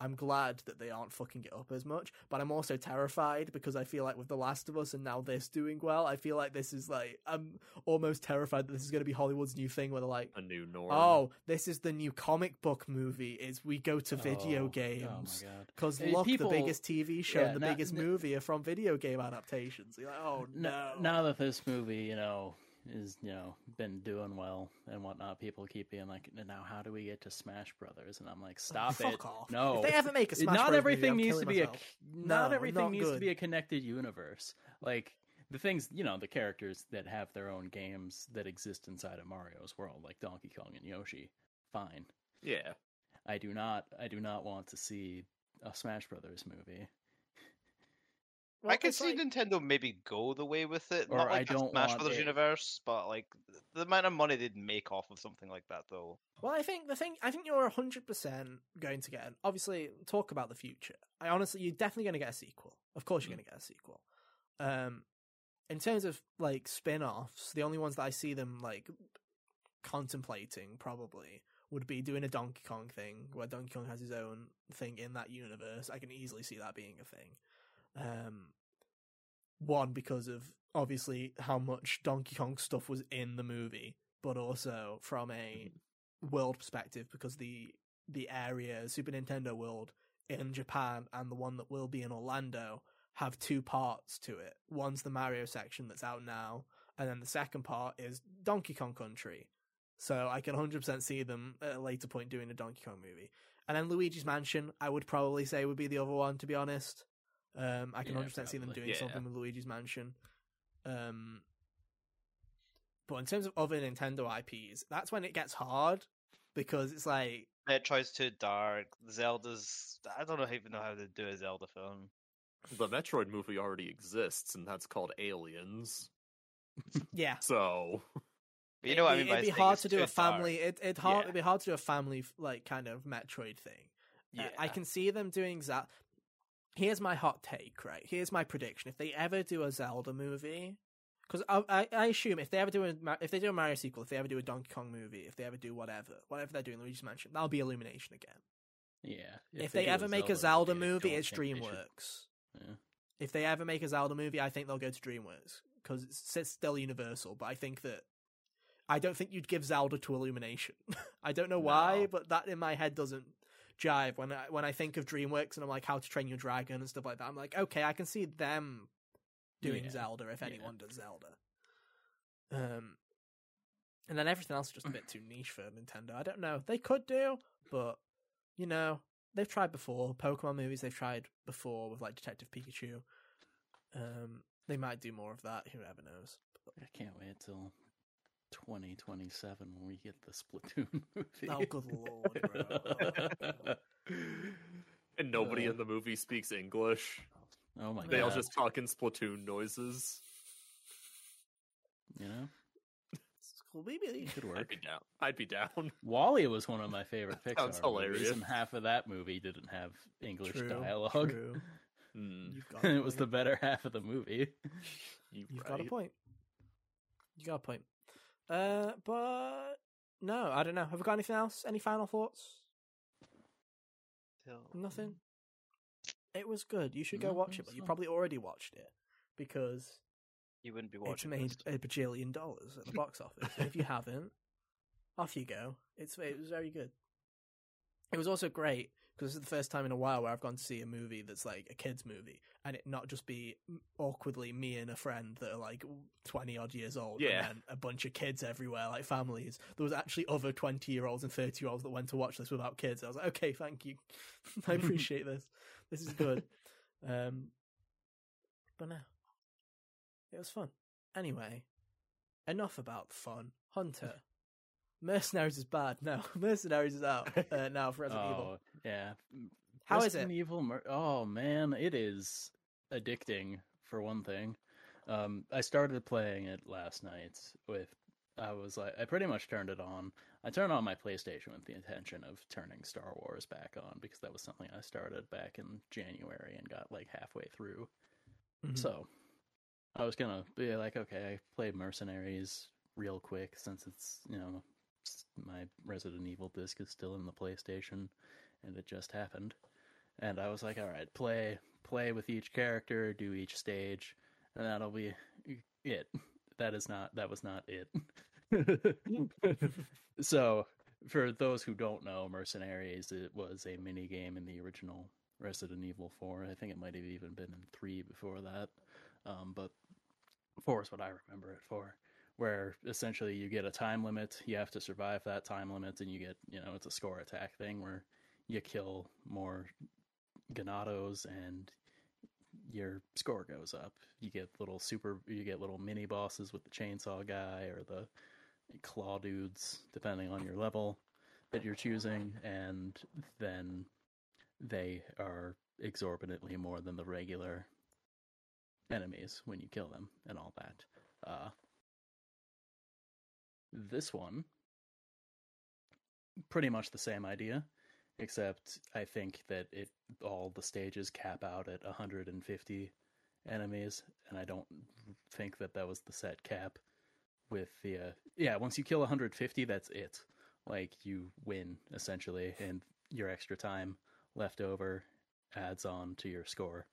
I'm glad that they aren't fucking it up as much, but I'm also terrified because I feel like with The Last of Us and now this doing well, I feel like this is like I'm almost terrified that this is going to be Hollywood's new thing where they're like, a new norm. oh, this is the new comic book movie. Is we go to video Oh, Oh games my god. because Hey, look, people- the biggest TV show yeah, and the not- biggest n- movie are from video game adaptations. You're like, oh no, Now that this movie, you know, is you know been doing well and whatnot, people keep being like, "Now, how do we get to Smash Brothers?" And I'm like, "Stop Fuck it! off. No, If they ever make a Smash Brothers, not Bros. everything movie, needs to killing be a not No, everything not needs to be a connected universe. Like the things, you know, the characters that have their own games that exist inside of Mario's world, like Donkey Kong and Yoshi. Fine. yeah. I do not. I do not want to see a Smash Brothers movie. Well, I can see like- Nintendo maybe go the way with it, Or not I like a don't Smash Brothers it- universe, but like the amount of money they'd make off of something like that, though. Well, I think the thing, I think you're hundred percent going to get. Obviously, talk about the future. I honestly, you're definitely going to get a sequel. Of course, you're going to get a sequel. Um, in terms of like spin-offs, the only ones that I see them like contemplating probably would be doing a Donkey Kong thing where Donkey Kong has his own thing in that universe. I can easily see that being a thing. Um, one because of obviously how much Donkey Kong stuff was in the movie, but also from a mm-hmm. world perspective because the the area Super Nintendo world in Japan and the one that will be in Orlando have two parts to it. One's the Mario section that's out now, and then the second part is Donkey Kong Country. So I can 100% see them at a later point doing a Donkey Kong movie. And then Luigi's Mansion, I would probably say would be the other one, to be honest. Um, I can Yeah, 100% see them doing Yeah. something with Luigi's Mansion. Um, but in terms of other Nintendo IPs, that's when it gets hard because it's like Metroid's too dark. Zelda's. I don't know even know how to do a Zelda film. The Metroid movie already exists, and that's called Aliens. yeah, So But you know what I It'd mean be- It'd be hard to do a family. dark. It it hard. Yeah. It'd be hard to do a family like kind of Metroid thing. Uh, Yeah, I can see them doing that. Here's my hot take. Right. Here's my prediction. If they ever do a Zelda movie, because I, I I assume if they ever do a if they do a Mario sequel, if they ever do a Donkey Kong movie, if they ever do whatever, whatever they're doing, Luigi's Mansion, that'll be Illumination again. Yeah. If, they, do ever make a Zelda movie, it's DreamWorks. Yeah. If they ever make a Zelda movie, I think they'll go to DreamWorks because it's, it's still Universal. But I think that I don't think you'd give Zelda to Illumination. I don't know why, but that in my head doesn't jive when I when I think of DreamWorks and I'm like How to Train Your Dragon and stuff like that. I'm like, okay, I can see them doing Yeah. Zelda if Yeah. anyone does Zelda. Um, and then everything else is just a bit too niche for Nintendo. I don't know. They could do, but you know, they've tried before. Pokemon movies they've tried before with like Detective Pikachu. Um, they might do more of that. Who ever knows? I can't wait till 2027 when we get the Splatoon movie. Oh, good lord, bro. and nobody Uh, in the movie speaks English. oh my They god! They all just talk in Splatoon noises. you know, Cool, maybe it could I'd work. be down. I'd be down. WALL-E was one of my favorite Pixar Sounds movies, hilarious. and half of that movie didn't have English true, dialogue. True. You've got a and it was the better half of the movie. you You've right. got a point. You got a point. Uh, but no, I don't know. Have we got anything else? Any final thoughts? Nothing. It was good. You should go No, watch it it, but you probably already watched it because You wouldn't be it's watching. made a bajillion dollars at the box office. and if you haven't, off you go. It's it was very good. It was also great because this is the first time in a while where I've gone to see a movie that's like a kids movie, and it not just be awkwardly me and a friend that are like twenty odd years old, Yeah. and a bunch of kids everywhere, like families. There was actually other twenty year olds and thirty year olds that went to watch this without kids. I was like, okay, thank you, I appreciate this. This is good. Um, but no, it was fun. Anyway, enough about fun. Hunter. Mercenaries is bad. No, Mercenaries is out uh, now for Resident Evil. oh yeah. How is Resident it? Evil. Mer- oh man, it is addicting for one thing. Um, I started playing it last night with. I was like, I pretty much turned it on. I turned on my PlayStation with the intention of turning Star Wars back on because that was something I started back in January and got like halfway through. Mhm. So I was gonna be like, okay, I play Mercenaries real quick since it's you know my Resident Evil disc is still in the PlayStation, and it just happened. And I was like, all right, play play with each character, do each stage, and that'll be it. That is not that was not it. so for those who don't know, Mercenaries it was a mini game in the original Resident Evil 4. I think it might have even been in 3 before that. Um, but 4 is what I remember it for. Where essentially you get a time limit, you have to survive that time limit, and you get, you know, it's a score attack thing where you kill more Ganados and your score goes up. You get little super, you get little mini bosses with the chainsaw guy or the claw dudes, depending on your level that you're choosing, and then they are exorbitantly more than the regular enemies when you kill them and all that. Uh, this one, pretty much the same idea, except I think that it all the stages cap out at 150 enemies, and I don't think that that was the set cap. With the uh, yeah, once you kill 150, that's it. Like you win essentially, and your extra time left over adds on to your score.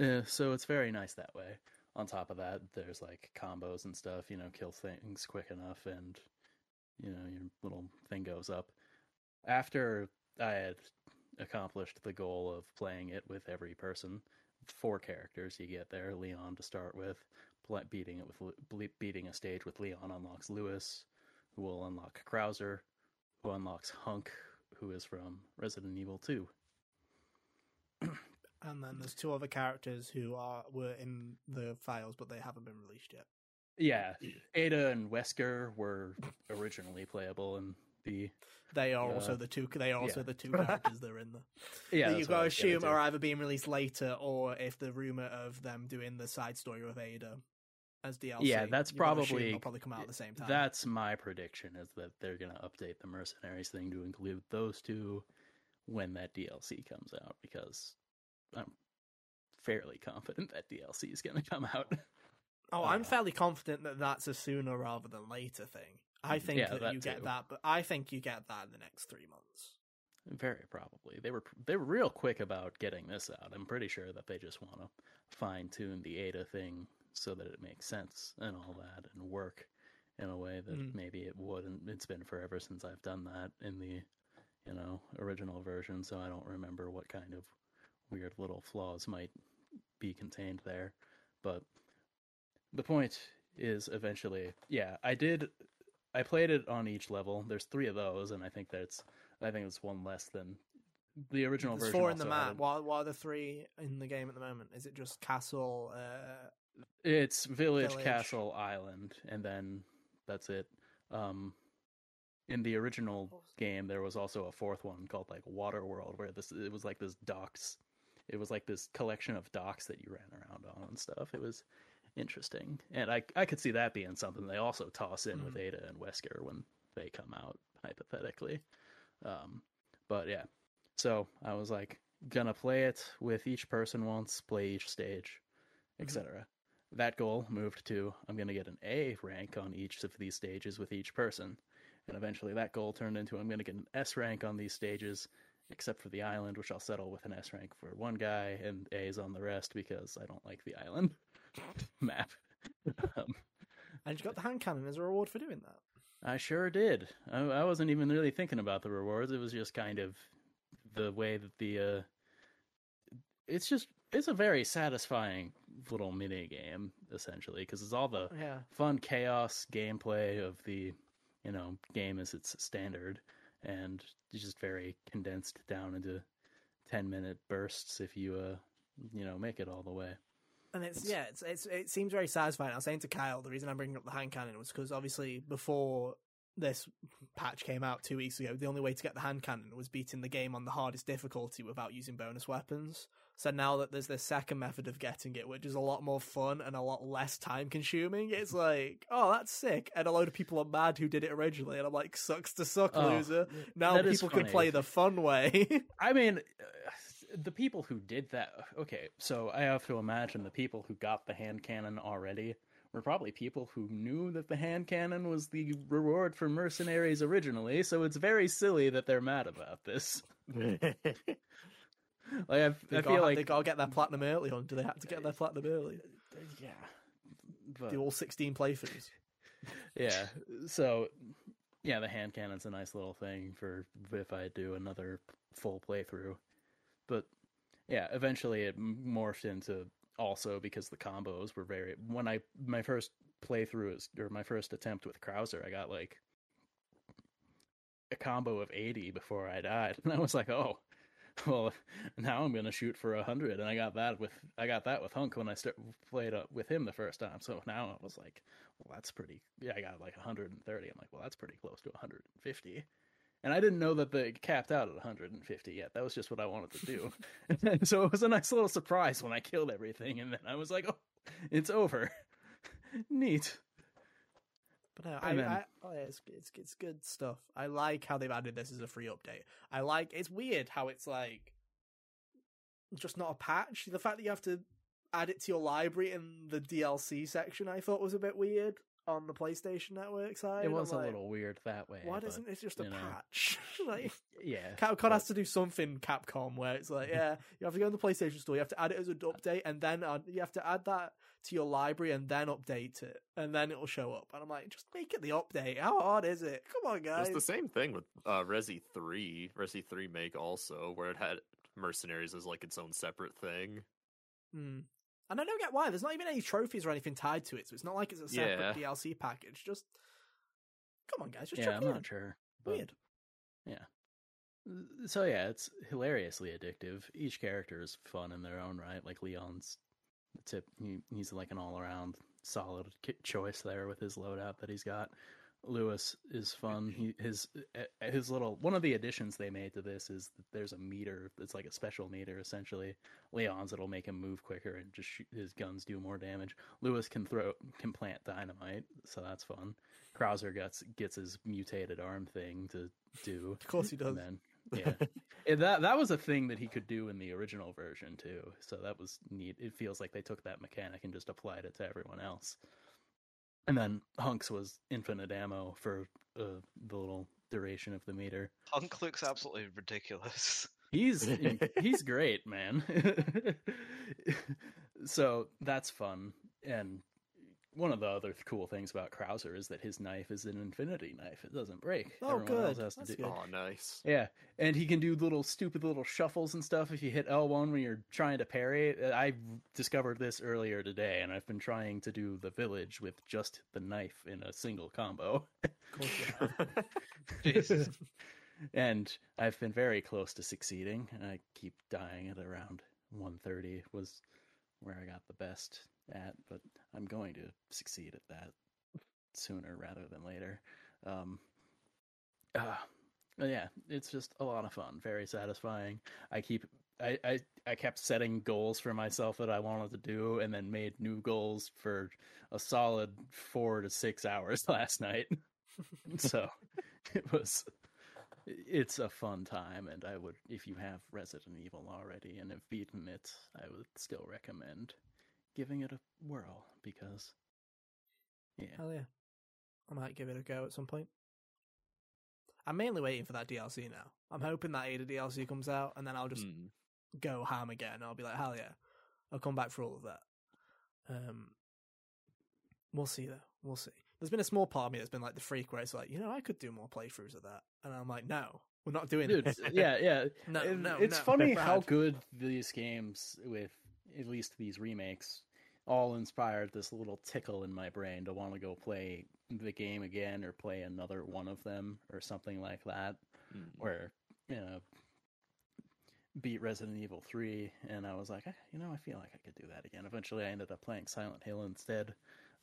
Uh, so it's very nice that way. On top of that, there's like combos and stuff. You know, kill things quick enough, and you know your little thing goes up. After I had accomplished the goal of playing it with every person, four characters you get there. Leon to start with, beating it with beating a stage with Leon unlocks Luis, who will unlock Krauser, who unlocks Hunk, who is from Resident Evil 2. And then there's two other characters who are were in the files, but they haven't been released yet. Yeah, Ada and Wesker were originally playable and the. They are uh, also the two. They are also yeah. the two characters that are in the. Yeah, you've got to assume are either being released later or if the rumor of them doing the side story with Ada as DLC. Yeah, that's probably probably come out at the same time. That's my prediction is that they're going to update the mercenaries thing to include those two when that DLC comes out because I'm fairly confident that DLC is going to come out. Oh, uh, I'm fairly confident that that's a sooner rather than later thing. I think yeah, that, that, you too. get that, but I think you get that in the next three months. Very probably. They were they were real quick about getting this out. I'm pretty sure that they just want to fine tune the Ada thing so that it makes sense and all that and work in a way that mm. maybe it wouldn't. It's been forever since I've done that in the you know original version, so I don't remember what kind of weird little flaws might be contained there. But the point is eventually, yeah, I did. I played it on each level. There's three of those, and I think that's I think it's one less than the original There's version. Four in the map. What, what are the three in the game at the moment? Is it just castle? Uh... It's village, village, castle, island, and then that's it. Um, in the original game, there was also a fourth one called like Water World, where this it was like this docks. It was like this collection of docks that you ran around on and stuff. It was interesting, and I I could see that being something they also toss in mm. with Ada and Wesker when they come out hypothetically. Um, but yeah, so I was like gonna play it with each person once, play each stage, etc. Mm-hmm. That goal moved to I'm gonna get an A rank on each of these stages with each person, and eventually that goal turned into I'm gonna get an S rank on these stages, except for the island, which I'll settle with an S rank for one guy and A's on the rest because I don't like the island map. um, and you got the hand cannon as a reward for doing that. I sure did. I, I, wasn't even really thinking about the rewards. It was just kind of the way that the. Uh, it's just it's a very satisfying little mini game essentially because it's all the yeah. fun chaos gameplay of the you know game as its standard and just very condensed down into 10 minute bursts if you uh you know make it all the way and it's, it's yeah, it's, it's it seems very satisfying. I was saying to Kyle, the reason I'm bringing up the hand cannon was because obviously before this patch came out two weeks ago, the only way to get the hand cannon was beating the game on the hardest difficulty without using bonus weapons. So now that there's this second method of getting it, which is a lot more fun and a lot less time consuming, it's mm. like, oh, that's sick. And a load of people are mad who did it originally, and I'm like, sucks to suck, oh, loser. Now people can play the fun way. I mean, the people who did that okay so i have to imagine the people who got the hand cannon already were probably people who knew that the hand cannon was the reward for mercenaries originally so it's very silly that they're mad about this like I, I feel like they gotta get their platinum early on do they have to get their platinum early? Yeah. But... do all 16 playthroughs? Yeah. So yeah the hand cannon's a nice little thing for if i do another full playthrough. But yeah, eventually it morphed into also because the combos were very. When I my first playthrough is or my first attempt with Krauser, I got like a combo of eighty before I died, and I was like, oh. Well, now I'm gonna shoot for a hundred, and I got that with I got that with Hunk when I start played up with him the first time. So now I was like, well, that's pretty. Yeah, I got like 130. I'm like, well, that's pretty close to 150 and I didn't know that they capped out at 150 yet. That was just what I wanted to do. so it was a nice little surprise when I killed everything, and then I was like, "Oh, it's over. Neat. But uh, no, I, And then- I, oh, yeah, it's, it's it's good stuff. I like how they've added this as a free update. I like it's weird how it's like just not a patch. The fact that you have to add it to your library in the DLC section, I thought was a bit weird on the PlayStation Network side. It I'm was a like, little weird that way. Why but, doesn't it just a patch? like Yeah. Capcom but- has to do something. Capcom where it's like, yeah, you have to go in the PlayStation Store, you have to add it as an update, and then add, you have to add that to your library and then update it, and then it'll show up. And I'm like, just make it the update. How hard is it? Come on, guys. It's the same thing with uh, Resi 3, Resi 3 Make also, where it had Mercenaries as like its own separate thing. Hmm. And I don't get why. There's not even any trophies or anything tied to it, so it's not like it's a separate Yeah. DLC package. Just come on, guys, just yeah, I'm it in. not sure. But, Weird. Yeah. So yeah, it's hilariously addictive. Each character is fun in their own right. Like Leon's the tip. He, he's like an all-around solid choice there with his loadout that he's got. Luis is fun. He his uh, his little one of the additions they made to this is that there's a meter. It's like a special meter essentially. Leon's it'll make him move quicker and just shoot, his guns do more damage. Luis can throw can plant dynamite, so that's fun. Krauser gets gets his mutated arm thing to do. Of course he does. And then yeah, And that that was a thing that he could do in the original version too. So that was neat. It feels like they took that mechanic and just applied it to everyone else. And then Hunks was infinite ammo for uh, the little duration of the meter. Hunk looks absolutely ridiculous. He's he's great, man. so that's fun. And one of the other cool things about Krauser is that his knife is an infinity knife. It doesn't break. Oh, Everyone else good. has to do- good. Oh, nice. Yeah, and he can do little stupid little shuffles and stuff if you hit L1 when you're trying to parry. Uh, I discovered this earlier today, and I've been trying to do the village with just the knife in a single combo. Of course you have. And I've been very close to succeeding. I keep dying at around 130 was where I got the best at, but I'm going to succeed at that sooner rather than later. Um, uh, yeah, it's just a lot of fun, very satisfying. I keep I, I I kept setting goals for myself that I wanted to do, and then made new goals for a solid four to six hours last night. so it was it's a fun time and i would if you have resident evil already and have beaten it i would still recommend giving it a whirl because yeah Hell yeah. I might give it a go at some point. I'm mainly waiting for that DLC now. I'm hoping that Ada DLC comes out and then I'll just Hmm. go ham again. I'll be like, hell yeah. I'll come back for all of that. Um, we'll see though. We'll see. There's been a small part of me that's been like the freak where it's like, you know, I could do more playthroughs of that. And I'm like, no, we're not doing Dude, it. yeah yeah No, And no, it's no, funny how good these games with at least these remakes all inspired this little tickle in my brain to want to go play the game again or play another one of them or something like that Hmm. where you know beat Resident Evil 3 and I was like, "Eh, you know, I feel like I could do that again. Eventually I ended up playing Silent Hill instead.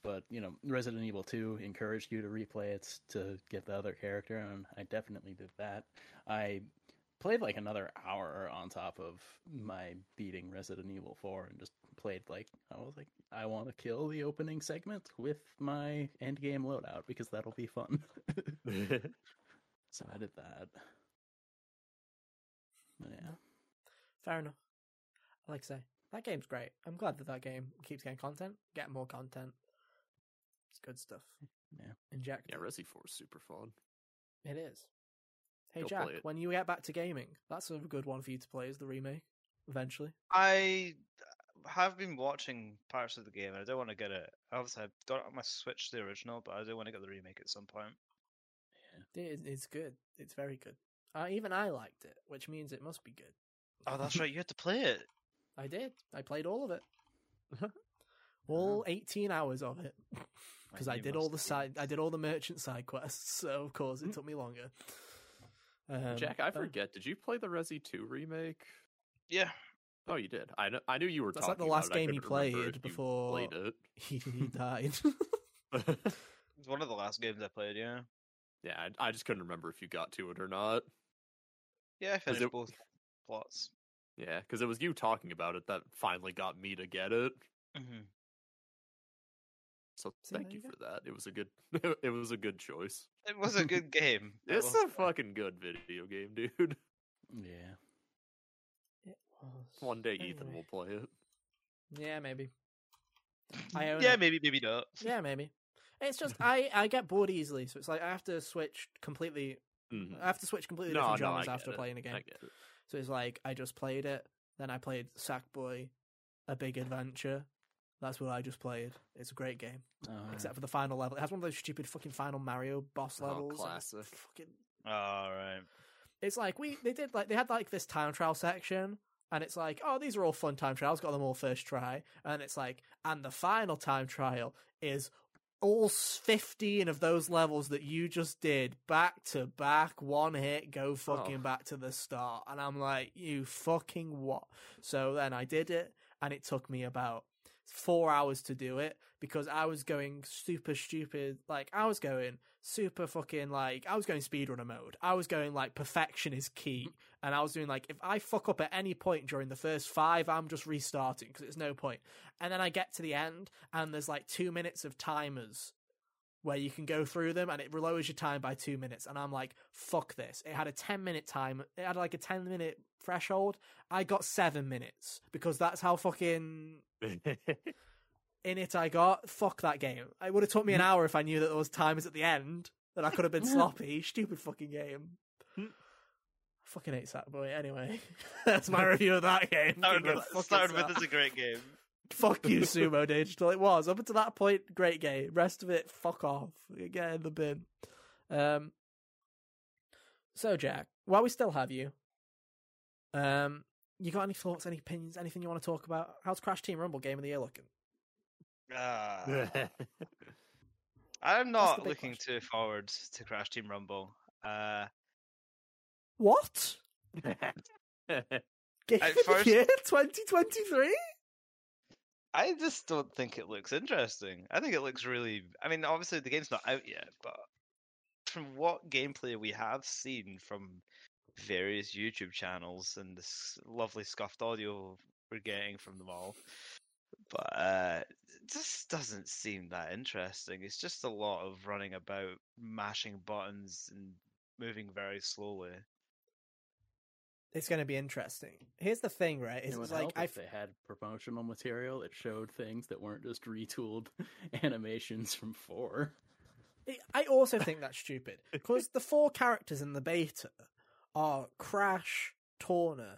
But, you know, Resident Evil 2 encouraged you to replay it to get the other character and I definitely did that. I played like another hour on top of my beating Resident Evil 4 and just played like I was like I want to kill the opening segment with my end game loadout because that'll be fun. so I did that. Yeah. Fair enough. Like I say, that game's great. I'm glad that that game keeps getting content, getting more content. It's good stuff. Yeah. Inject. Yeah, it. Resi 4 is super fun. It is. Hey Go Jack, when you get back to gaming, that's a good one for you to play. Is the remake eventually? I have been watching parts of the game. and I don't want to get it. Obviously, I've got it on my Switch, the original, but I do want to get the remake at some point. It, it's good. It's very good. Uh, even I liked it, which means it must be good. Oh, that's right. You had to play it. I did. I played all of it. all 18 hours of it. Because I did all the side, I did all the merchant side quests, so of course it took me longer. Um, Jack, I uh, forget. Did you play the Resi 2 remake? Yeah. Oh, you did. I know. I knew you were. Talking about. That's like the last about it. I game he played before- Played it. He, he died. It's one of the last games I played, yeah. yeah, I, I just couldn't remember if you got to it or not. Yeah, I finished it- both plots. Yeah, because it was you talking about it that finally got me to get it. hmm So So thank you you for that. It was a good. It was a good choice. It was a good game. It's a fucking good video game, dude. Yeah. It was. One day Ethan will play it. Yeah, maybe. I own yeah, it. maybe, maybe not. Yeah, maybe. It's just I I get bored easily, so it's like I have to switch completely. Mhm. I have to switch completely No, different no, genres get after it. playing a game. It. So it's like I just played it, then I played Sackboy, A Big Adventure. That's what I just played. It's a great game, Uh, except for the final level. It has one of those stupid fucking final Mario boss Oh, levels. and it's classic. Fucking, All right. it's like we they did like they had like this time trial section, and it's like oh these are all fun time trials, got them all first try, and it's like and the final time trial is all 15 of those levels that you just did back to back one hit go fucking Oh. back to the start and i'm like you fucking what so then i did it and it took me about four hours to do it because i was going super stupid like i was going super fucking like i was going speedrunner mode. I was going like perfection is key. Mm-hmm. And i was doing like if i fuck up at any point during the first five i'm just restarting because it's no point. point. And then I get to the end, and there's like two minutes of timers where you can go through them, and it lowers your time by two minutes. And I'm like, fuck this. It had a 10 minute time, it had like a 10 minute threshold. I got seven minutes because that's how fucking in it I got. Fuck that game. It would have took me an mm. hour if I knew that there was timers at the end, that I could have been sloppy. Stupid fucking game. Mm. I fucking hate Sackboy. Anyway, that's my review of that game. Started with, started with is a great game. Fuck you, Sumo Digital. It was. Up until that point, great game. Rest of it, fuck off. Get in the bin. Um, so, Jack, while we still have you, um, you got any thoughts, any opinions, anything you want to talk about? How's Crash Team Rumble Game of the Year looking? Ah. Mm. I'm not big looking too forward to Crash Team Rumble. Uh, What? Game At of the first- Year 2023? I just don't think it looks interesting. I think it looks really. I mean, obviously the game's not out yet, but from what gameplay we have seen from various YouTube channels and this lovely scuffed audio we're getting from them all, but uh, it just doesn't seem that interesting. It's just a lot of running about, mashing buttons, and moving very slowly. It's going to be interesting. Here's the thing, right? It Is would like if they had promotional material that showed things that weren't just retooled animations from four. I also think that's stupid because the four characters in the beta are Crash, Tawna,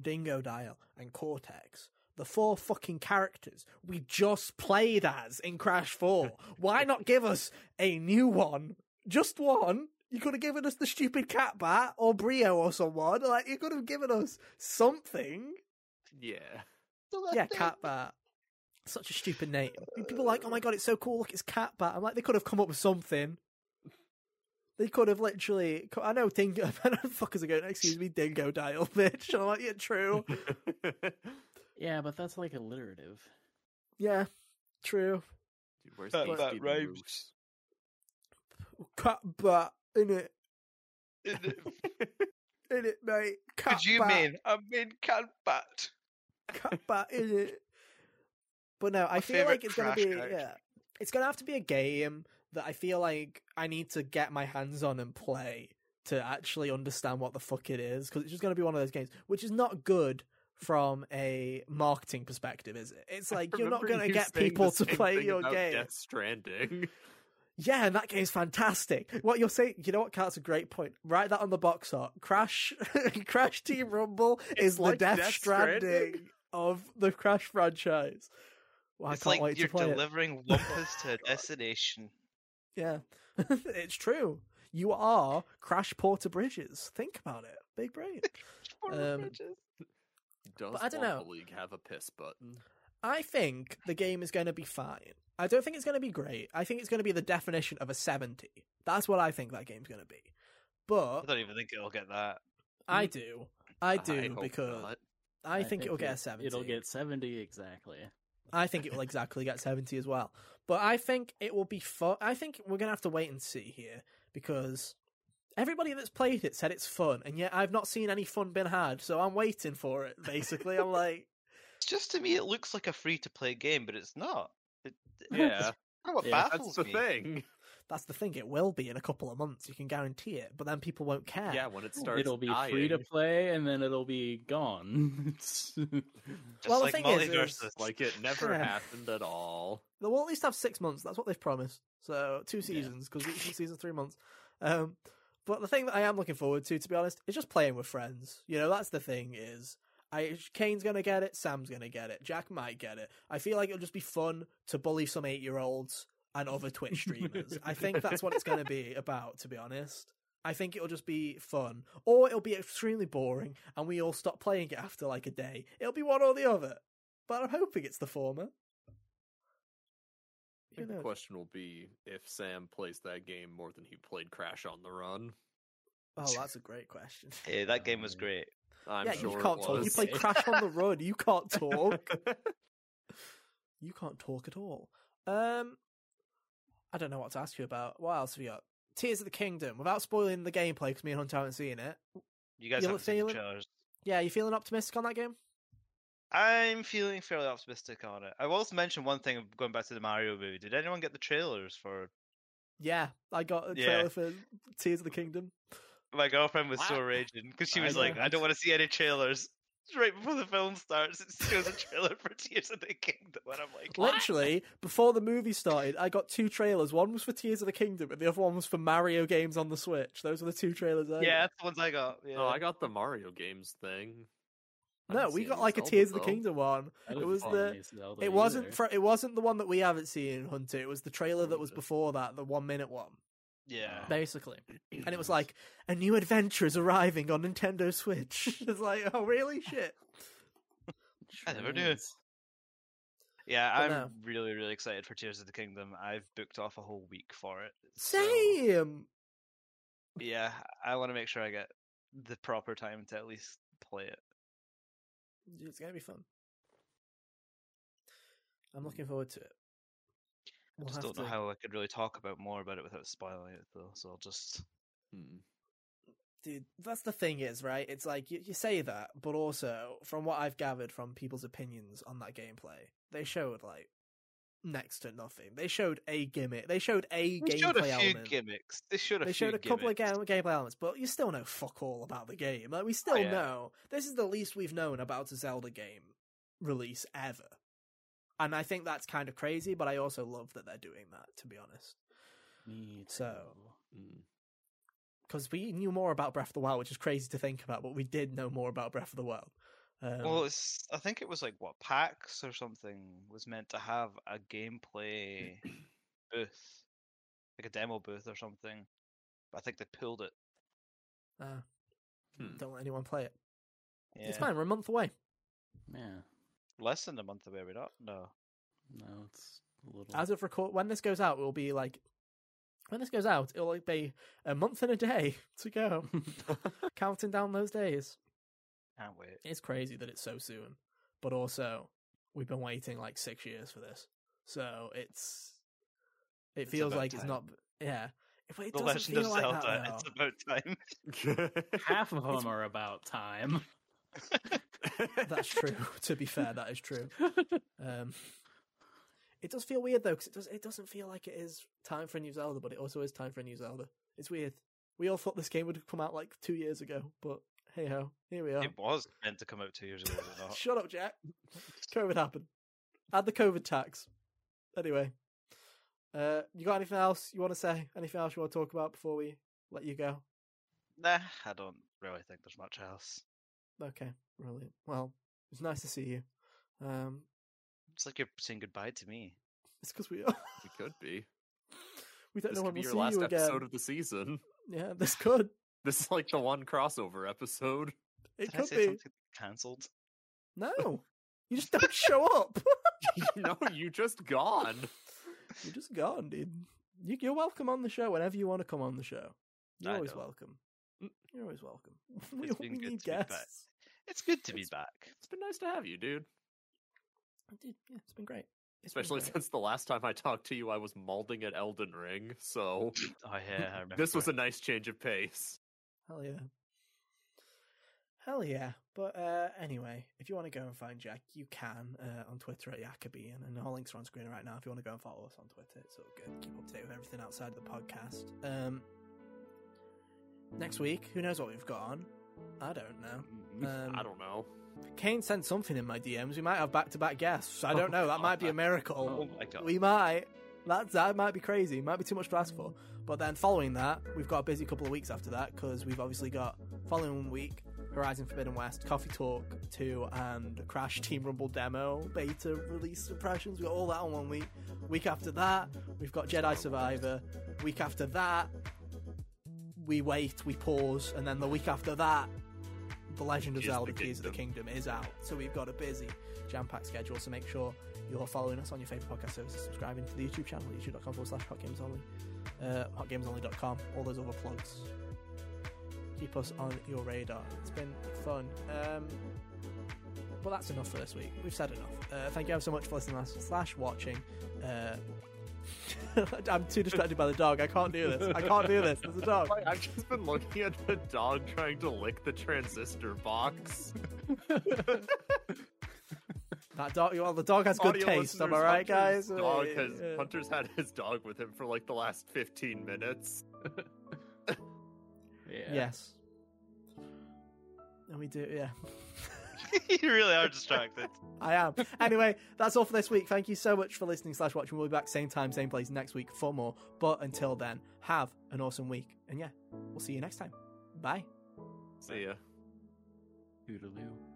Dingo Dial, and Cortex. The four fucking characters we just played as in Crash 4. Why not give us a new one? Just one? You could have given us the stupid cat bat or Brio or someone. Like, you could have given us something. yeah. Yeah, cat bat. Such a stupid name. People are like, oh my god, it's so cool. Look, it's cat bat. I'm like, they could have come up with something. They could have literally. I know Dingo. I know fuckers are going. Excuse me, Dingodile, bitch. I'm like, yeah, true. Yeah, but that's like alliterative. Yeah, true. Dude, where's That- that rhymes. Cat bat in it, Could in it, mate. Cat you bat, mean I mean cat bat? cat bat in it? But no, I My feel like it's gonna be character. yeah. It's gonna have to be a game that I feel like I need to get my hands on and play to actually understand what the fuck it is because it's just gonna be one of those games which is not good from a marketing perspective, is it? It's like you're not gonna get people to play your game. Death Stranding. Yeah, and that game's fantastic. What you're saying, you know what, Cart's a great point. Write that on the box art. Crash, Crash Team Rumble is the Death, Death Stranding, Stranding. of the Crash franchise. Well, I it's can't like wait you're to play it. delivering Wumpas to a destination. Yeah, it's true. You are Crash Porter Bridges. Think about it. Big brain. Um, Does But I don't Wumpa know. League have a piss button? I think the game is going to be fine. I don't think it's going to be great. I think it's going to be the definition of a 70. That's what I think that game's going to be. But I don't even think it'll get that. I do. I do hope because not. I, think, it'll get a 70. It'll get 70 exactly. I think it will exactly get 70 as well. But I think it will be fun. I think we're going to have to wait and see here because everybody that's played it said it's fun, and yet I've not seen any fun been had. So I'm waiting for it, basically. I'm like, It's just to me, it looks like a free to play game, but it's not. It, Yeah. I what Yeah, That's the me. thing. That's the thing. It will be in a couple of months. You can guarantee it, but then people won't care. Yeah, when it starts, It'll be dying, free to play, and then it'll be gone. It's- Just Well, the thing is, MultiVersus. is- like it never Yeah. happened at all. They'll at least have six months. That's what they've promised. So two seasons because each season's three months. Um, but the thing that I am looking forward to, to be honest, is just playing with friends. You know, that's the thing. Is I Kane's gonna get it, Sam's gonna get it, Jack might get it. I feel like it'll just be fun to bully some eight year olds and other Twitch streamers. I think that's what it's gonna be about. To be honest. I think it'll just be fun, or it'll be extremely boring, and we all stop playing it after like a day. It'll be one or the other, but I'm hoping it's the former. I think the question will be if Sam plays that game more than he played Crash on the Run. Oh, that's a great question. Yeah, that game was Um, great. I'm yeah, sure you can't talk. You play Crash on the Run. You can't talk. you can't talk at all. Um, I don't know what to ask you about. What else have you got? Tears of the Kingdom. Without spoiling the gameplay, because me and Hunter haven't seen it. You guys haven't seen the Yeah, you feeling optimistic on that game? I'm feeling fairly optimistic on it. I will also mention one thing going back to the Mario movie. Did anyone get the trailers for? Yeah, I got a Yeah. trailer for Tears of the Kingdom. My girlfriend was so raging because she I was like, know. "I don't want to see any trailers." Right before the film starts, it shows a trailer for Tears of the Kingdom, and I'm like, Literally, before the movie started, I got two trailers. One was for Tears of the Kingdom, and the other one was for Mario games on the Switch. Those were the two trailers. I "Yeah, got. that's the ones I got." Oh, yeah. Oh, I got the Mario games thing. I No, we got any like a Zelda, Tears of the. Kingdom one. I It was follow the any Zelda It wasn't either. fr- it wasn't the one that we haven't seen, in Hunter. It was the trailer that was before that, the one minute one, yeah. basically. And it was like a new adventure is arriving on Nintendo Switch. it's like, oh really? Shit. I never knew. Yeah, I'm no. really, really excited for Tears of the Kingdom. I've booked off a whole week for it. so- Same. yeah, I want to make sure I get the proper time to at least play it. It's gonna be fun. I'm looking forward to it. I We'll just don't know how I could really talk about more about it without spoiling it, though. So I'll just. Hmm. dude that's the thing is right it's like you, you say that but also from what i've gathered from people's opinions on that gameplay they showed like next to nothing they showed a gimmick they showed a They gameplay showed a few element gimmicks. They showed a they few showed a couple of game, gameplay elements but you still know fuck all about the game like we still yeah. know this is the least we've known about a zelda game release ever and i think that's kind of crazy but i also love that they're doing that to be honest Me So- too. Because we knew more about breath of the wild which is crazy to think about but we did know more about breath of the wild um, Well, it's. I think it was like what PAX or something was meant to have a gameplay booth, like a demo booth or something. But I think they pulled it. uh, Hmm. don't let anyone play it Yeah. it's fine we're a month away Yeah. Less than a month away, we're not? No. No, it's a little. as of record when this goes out it will be like when this goes out it'll like be a month and a day to go counting down those days Can't wait. it's crazy that it's so soon but also we've been waiting like six years for this so it's it It's feels about like it's not yeah it, it The doesn't Legend of feel like Zelda. that It's about time. Half of them are about time. that's true to be fair that is true. Um it does feel weird though because it does it doesn't feel like it is time for a new zelda but it also is time for a new zelda. It's weird. We all thought this game would come out like two years ago but hey ho here we are. It was meant to come out two years ago, was it not? shut up jack. Covid happened. Add the covid tax. Anyway uh you got anything else you want to say? Anything else you want to talk about before we let you go? Nah, I don't really think there's much else. Okay brilliant well it's nice to see you um It's like you're saying goodbye to me. it's because we are we could be. we don't This know when could be we'll your see last you again episode of the season. yeah this could This is like the one crossover episode. it Did I could say be cancelled? no you just don't show up no, you just gone. you're just gone dude you, you're welcome on the show whenever you want to come on the show you're I always don't. welcome you're always welcome we, It's we been good need to be back. guests It's good to be back. It's been nice to have you, dude. Dude, yeah, it's been great. It's been Especially great. since the last time I talked to you, I was molding at Elden Ring. So Oh yeah, I remember. this was a nice change of pace. Hell yeah. Hell yeah. But uh, anyway, if you want to go and find Jack, you can uh, on Twitter at Yackabean, and all links are on screen right now. If you want to go and follow us on Twitter, it's all good. Keep up to date with everything outside of the podcast. Um, next week, who knows what we've got on? I don't know. Um, I don't know. Kane sent something in my DMs. We might have back to back guests. I don't know. That might be a miracle. Oh my god. We might. That that might be crazy. Might be too much to ask for. But then following that, we've got a busy couple of weeks after that because we've obviously got following week Horizon Forbidden West, Coffee Talk 2, and Crash Team Rumble demo beta release impressions. We got all that on one week. Week after that, we've got Jedi Survivor. Week after that, we wait, we pause, and then the week after that, The Legend of Zelda the Tears of the Kingdom is out. So we've got a busy, jam-packed schedule. So make sure you're following us on your favourite podcast services, subscribing to the YouTube channel, youtube.com forward slash hotgamersonly, uh, hotgamersonly.com, all those other plugs. Keep us on your radar. It's been fun. Um, but that's enough for this week. We've said enough. Uh, thank you ever so much for listening slash watching. Uh, I'm too distracted by the dog. I can't do this. I can't do this. There's a dog. I've just been looking at the dog trying to lick the transistor box. That dog. Well, the dog has good Audio taste. Am I listeners, right, Hunter's guys? Dog has, yeah. Hunter's had his dog with him for like the last 15 minutes. Yeah. Yes. And we do, yeah. you really are distracted. I am. Anyway, that's all for this week. Thank you so much for listening slash watching. We'll be back same time, same place next week for more. But until then, have an awesome week. And yeah, we'll see you next time. Bye. See ya. Toodaloo.